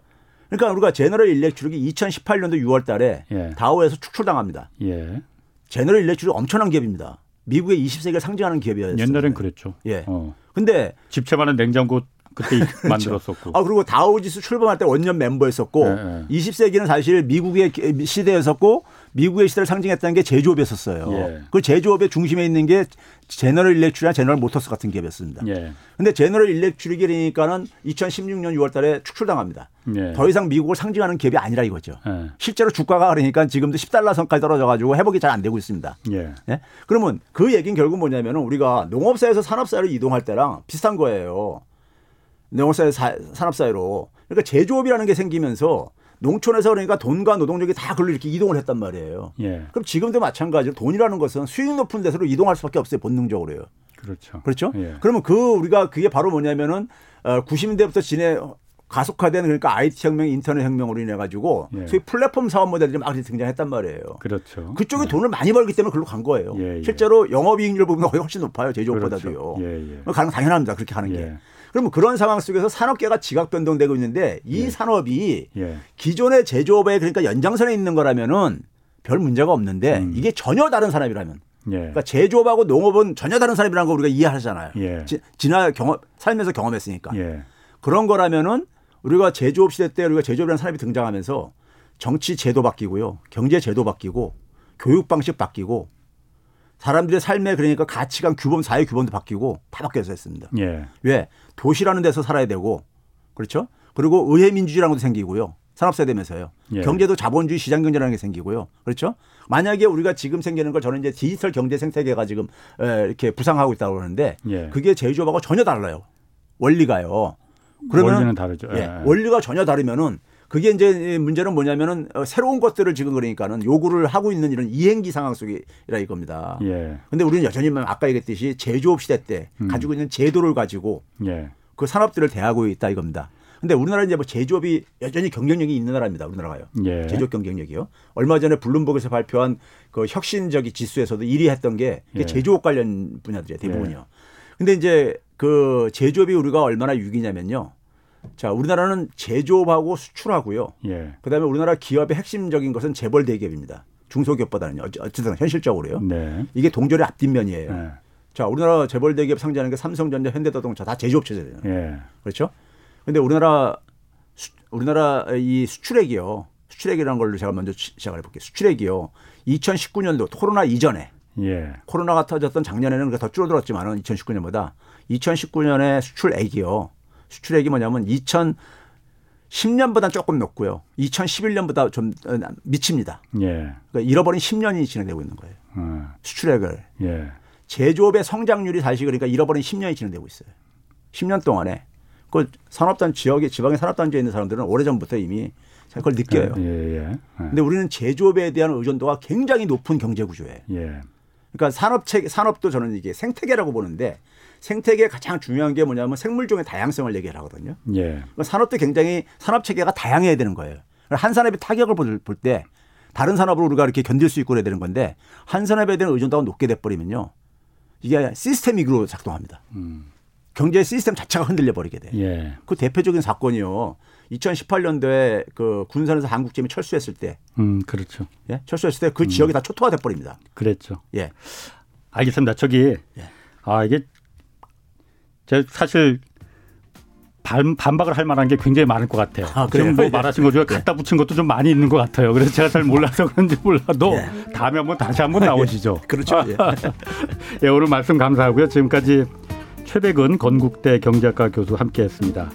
C: 그러니까 우리가 제너럴 일렉트릭이 2018년도 6월 달에
A: 예.
C: 다우에서 축출당합니다.
A: 예.
C: 제너럴 일렉트릭 엄청난 기업입니다. 미국의 20세기를 상징하는 기업이었어요.
A: 옛날엔 그랬죠.
C: 예.
A: 어.
C: 근데
A: 집채만한 냉장고 그때 [LAUGHS] 만들었었고.
C: 아 그리고 다우지수 출범할 때 원년 멤버였었고
A: 네, 네.
C: 20세기는 사실 미국의 시대였었고 미국의 시대를 상징했다는 게 제조업이었었어요.
A: 예.
C: 그 제조업의 중심에 있는 게 제너럴 일렉트릭이나 제너럴 모터스 같은 기업이었습니다.
A: 예.
C: 근데 제너럴 일렉트릭이니까는 2016년 6월 달에 축출당합니다.
A: 예.
C: 더 이상 미국을 상징하는 기업이 아니라 이거죠.
A: 예.
C: 실제로 주가가 그러니까 지금도 10달러 선까지 떨어져 가지고 회복이 잘 안 되고 있습니다.
A: 예.
C: 예? 그러면 그 얘기는 결국 뭐냐면은 우리가 농업사에서 산업사회로 이동할 때랑 비슷한 거예요. 농업사에서 사- 산업사회로. 그러니까 제조업이라는 게 생기면서 농촌에서 그러니까 돈과 노동력이 다 글로 이렇게 이동을 했단 말이에요.
A: 예.
C: 그럼 지금도 마찬가지로 돈이라는 것은 수익 높은 데서로 이동할 수밖에 없어요. 본능적으로요.
A: 그렇죠.
C: 그렇죠?
A: 예.
C: 그러면 그 우리가 그게 바로 뭐냐면은 어 90년대부터 지내 가속화된 그러니까 IT 혁명, 인터넷 혁명으로 인해 가지고
A: 예.
C: 소위 플랫폼 사업 모델들이 막 등장했단 말이에요.
A: 그렇죠.
C: 그쪽에 돈을 많이 벌기 때문에 그걸로 간 거예요.
A: 예, 예.
C: 실제로 영업이익률 보면 거의 훨씬 높아요. 제조업보다도요.
A: 그렇죠. 예, 예.
C: 가능 당연합니다. 그렇게 하는 게.
A: 예.
C: 그러면 그런 상황 속에서 산업계가 지각 변동되고 있는데 이 산업이
A: 예.
C: 기존의 제조업의 그러니까 연장선에 있는 거라면은 별 문제가 없는데
A: 음.
C: 이게 전혀 다른 산업이라면
A: 예.
C: 그러니까 제조업하고 농업은 전혀 다른 산업이라는 거 우리가 이해하잖아요.
A: 예.
C: 지, 지나 경험 살면서 경험했으니까
A: 예.
C: 그런 거라면은 우리가 제조업 시대 때 우리가 제조업이라는 산업이 등장하면서 정치 제도 바뀌고요, 경제 제도 바뀌고 교육 방식 바뀌고 사람들의 삶의 그러니까 가치관 규범 사회 규범도 바뀌고 다 바뀌어서 했습니다.
A: 예.
C: 왜 도시라는 데서 살아야 되고 그렇죠? 그리고 의회 민주주의라는 것도 생기고요. 산업세 되면서요.
A: 예.
C: 경제도 자본주의 시장 경제라는 게 생기고요. 그렇죠? 만약에 우리가 지금 생기는 걸 저는 이제 디지털 경제 생태계가 지금 에, 이렇게 부상하고 있다고 그러는데
A: 예.
C: 그게 제조업하고 전혀 달라요. 원리가요. 그러면
A: 원리는 다르죠.
C: 예,
A: 예.
C: 원리가 전혀 다르면은 그게 이제 문제는 뭐냐면은 어, 새로운 것들을 지금 그러니까는 요구를 하고 있는 이런 이행기 상황 속이라 이겁니다.
A: 예.
C: 근데 우리는 여전히 뭐 아까 얘기했듯이 제조업 시대 때
A: 음.
C: 가지고 있는 제도를 가지고
A: 예.
C: 그 산업들을 대하고 있다 이겁니다. 근데 우리나라는 이제 뭐 제조업이 여전히 경쟁력이 있는 나라입니다. 우리나라가요.
A: 예.
C: 제조업 경쟁력이요. 얼마 전에 블룸버그에서 발표한 그 혁신적인 지수에서도 1위 했던 게
A: 예.
C: 제조업 관련 분야들이에요. 대부분이요. 근데 이제 그 제조업이 우리가 얼마나 유기냐면요. 자, 우리나라는 제조업하고 수출하고요.
A: 예.
C: 그다음에 우리나라 기업의 핵심적인 것은 재벌 대기업입니다. 중소기업보다는요. 어찌- 어쨌든 현실적으로요.
A: 네.
C: 이게 동절의 앞뒷면이에요.
A: 예.
C: 자, 우리나라 재벌 대기업 상장하는 게 삼성전자, 현대자동차 다 제조업 체제잖아요.
A: 예.
C: 그렇죠? 근데 우리나라 수, 우리나라 이 수출액이요. 수출액이라는 걸로 제가 먼저 시- 시작을 해볼게요. 수출액이요. 2019년도 코로나 이전에
A: 예.
C: 코로나가 터졌던 작년에는 더 줄어들었지만은 2019년보다 2019년에 수출액이요. 수출액이 뭐냐면 2010년보다 조금 높고요. 2011년보다 좀 어, 미칩니다.
A: 예.
C: 그러니까 잃어버린 10년이 진행되고 있는 거예요.
A: 어.
C: 수출액을
A: 예.
C: 제조업의 성장률이 다시 그러니까 잃어버린 10년이 진행되고 있어요. 10년 동안에 그 산업단 지역에 지방의 산업단지에 있는 사람들은 오래전부터 이미 그걸 느껴요.
A: 예. 예.
C: 근데 우리는 제조업에 대한 의존도가 굉장히 높은 경제 구조예요.
A: 예.
C: 그러니까 산업 체 산업도 저는 이게 생태계라고 보는데 생태계 가장 중요한 게 뭐냐면 생물종의 다양성을 얘기를 하거든요.
A: 예.
C: 그러니까 산업도 굉장히 산업 체계가 다양해야 되는 거예요. 한 산업이 타격을 볼 때 다른 산업을 우리가 이렇게 견딜 수 있고 그래야 되는 건데 한 산업에 대한 의존도가 높게 돼 버리면요. 이게 시스템이로 작동합니다.
A: 음.
C: 경제 시스템 자체가 흔들려 버리게 돼.
A: 예.
C: 그 대표적인 사건이요. 2018년도에 그 군산에서 한국제이 철수했을 때,
A: 음, 그렇죠.
C: 예? 철수했을 때그 지역이 다 초토화돼 버립니다.
A: 그랬죠.
C: 예.
A: 알겠습니다. 저기
C: 예.
A: 아 이게 제 사실 반, 반박을 할 만한 게 굉장히 많을 것 같아요.
C: 아?
A: 지금 뭐
C: 예.
A: 말하신 것 중에 갖다 붙인 것도 좀 많이 있는 것 같아요. 그래서 제가 잘 몰라서 그런지 몰라도
C: 예.
A: 다음에 한번 다시 한번 나오시죠.
C: 그렇죠. 예. [LAUGHS]
A: 예, 오늘 말씀 감사하고요. 지금까지 최백은 건국대 경제학과 교수 함께했습니다.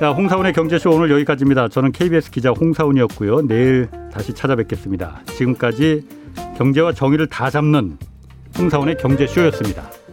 A: 자, 홍사운의 경제쇼 오늘 여기까지입니다. 저는 KBS 기자 홍사운이었고요. 내일 다시 찾아뵙겠습니다. 지금까지 경제와 정의를 다 잡는 홍사운의 경제쇼였습니다.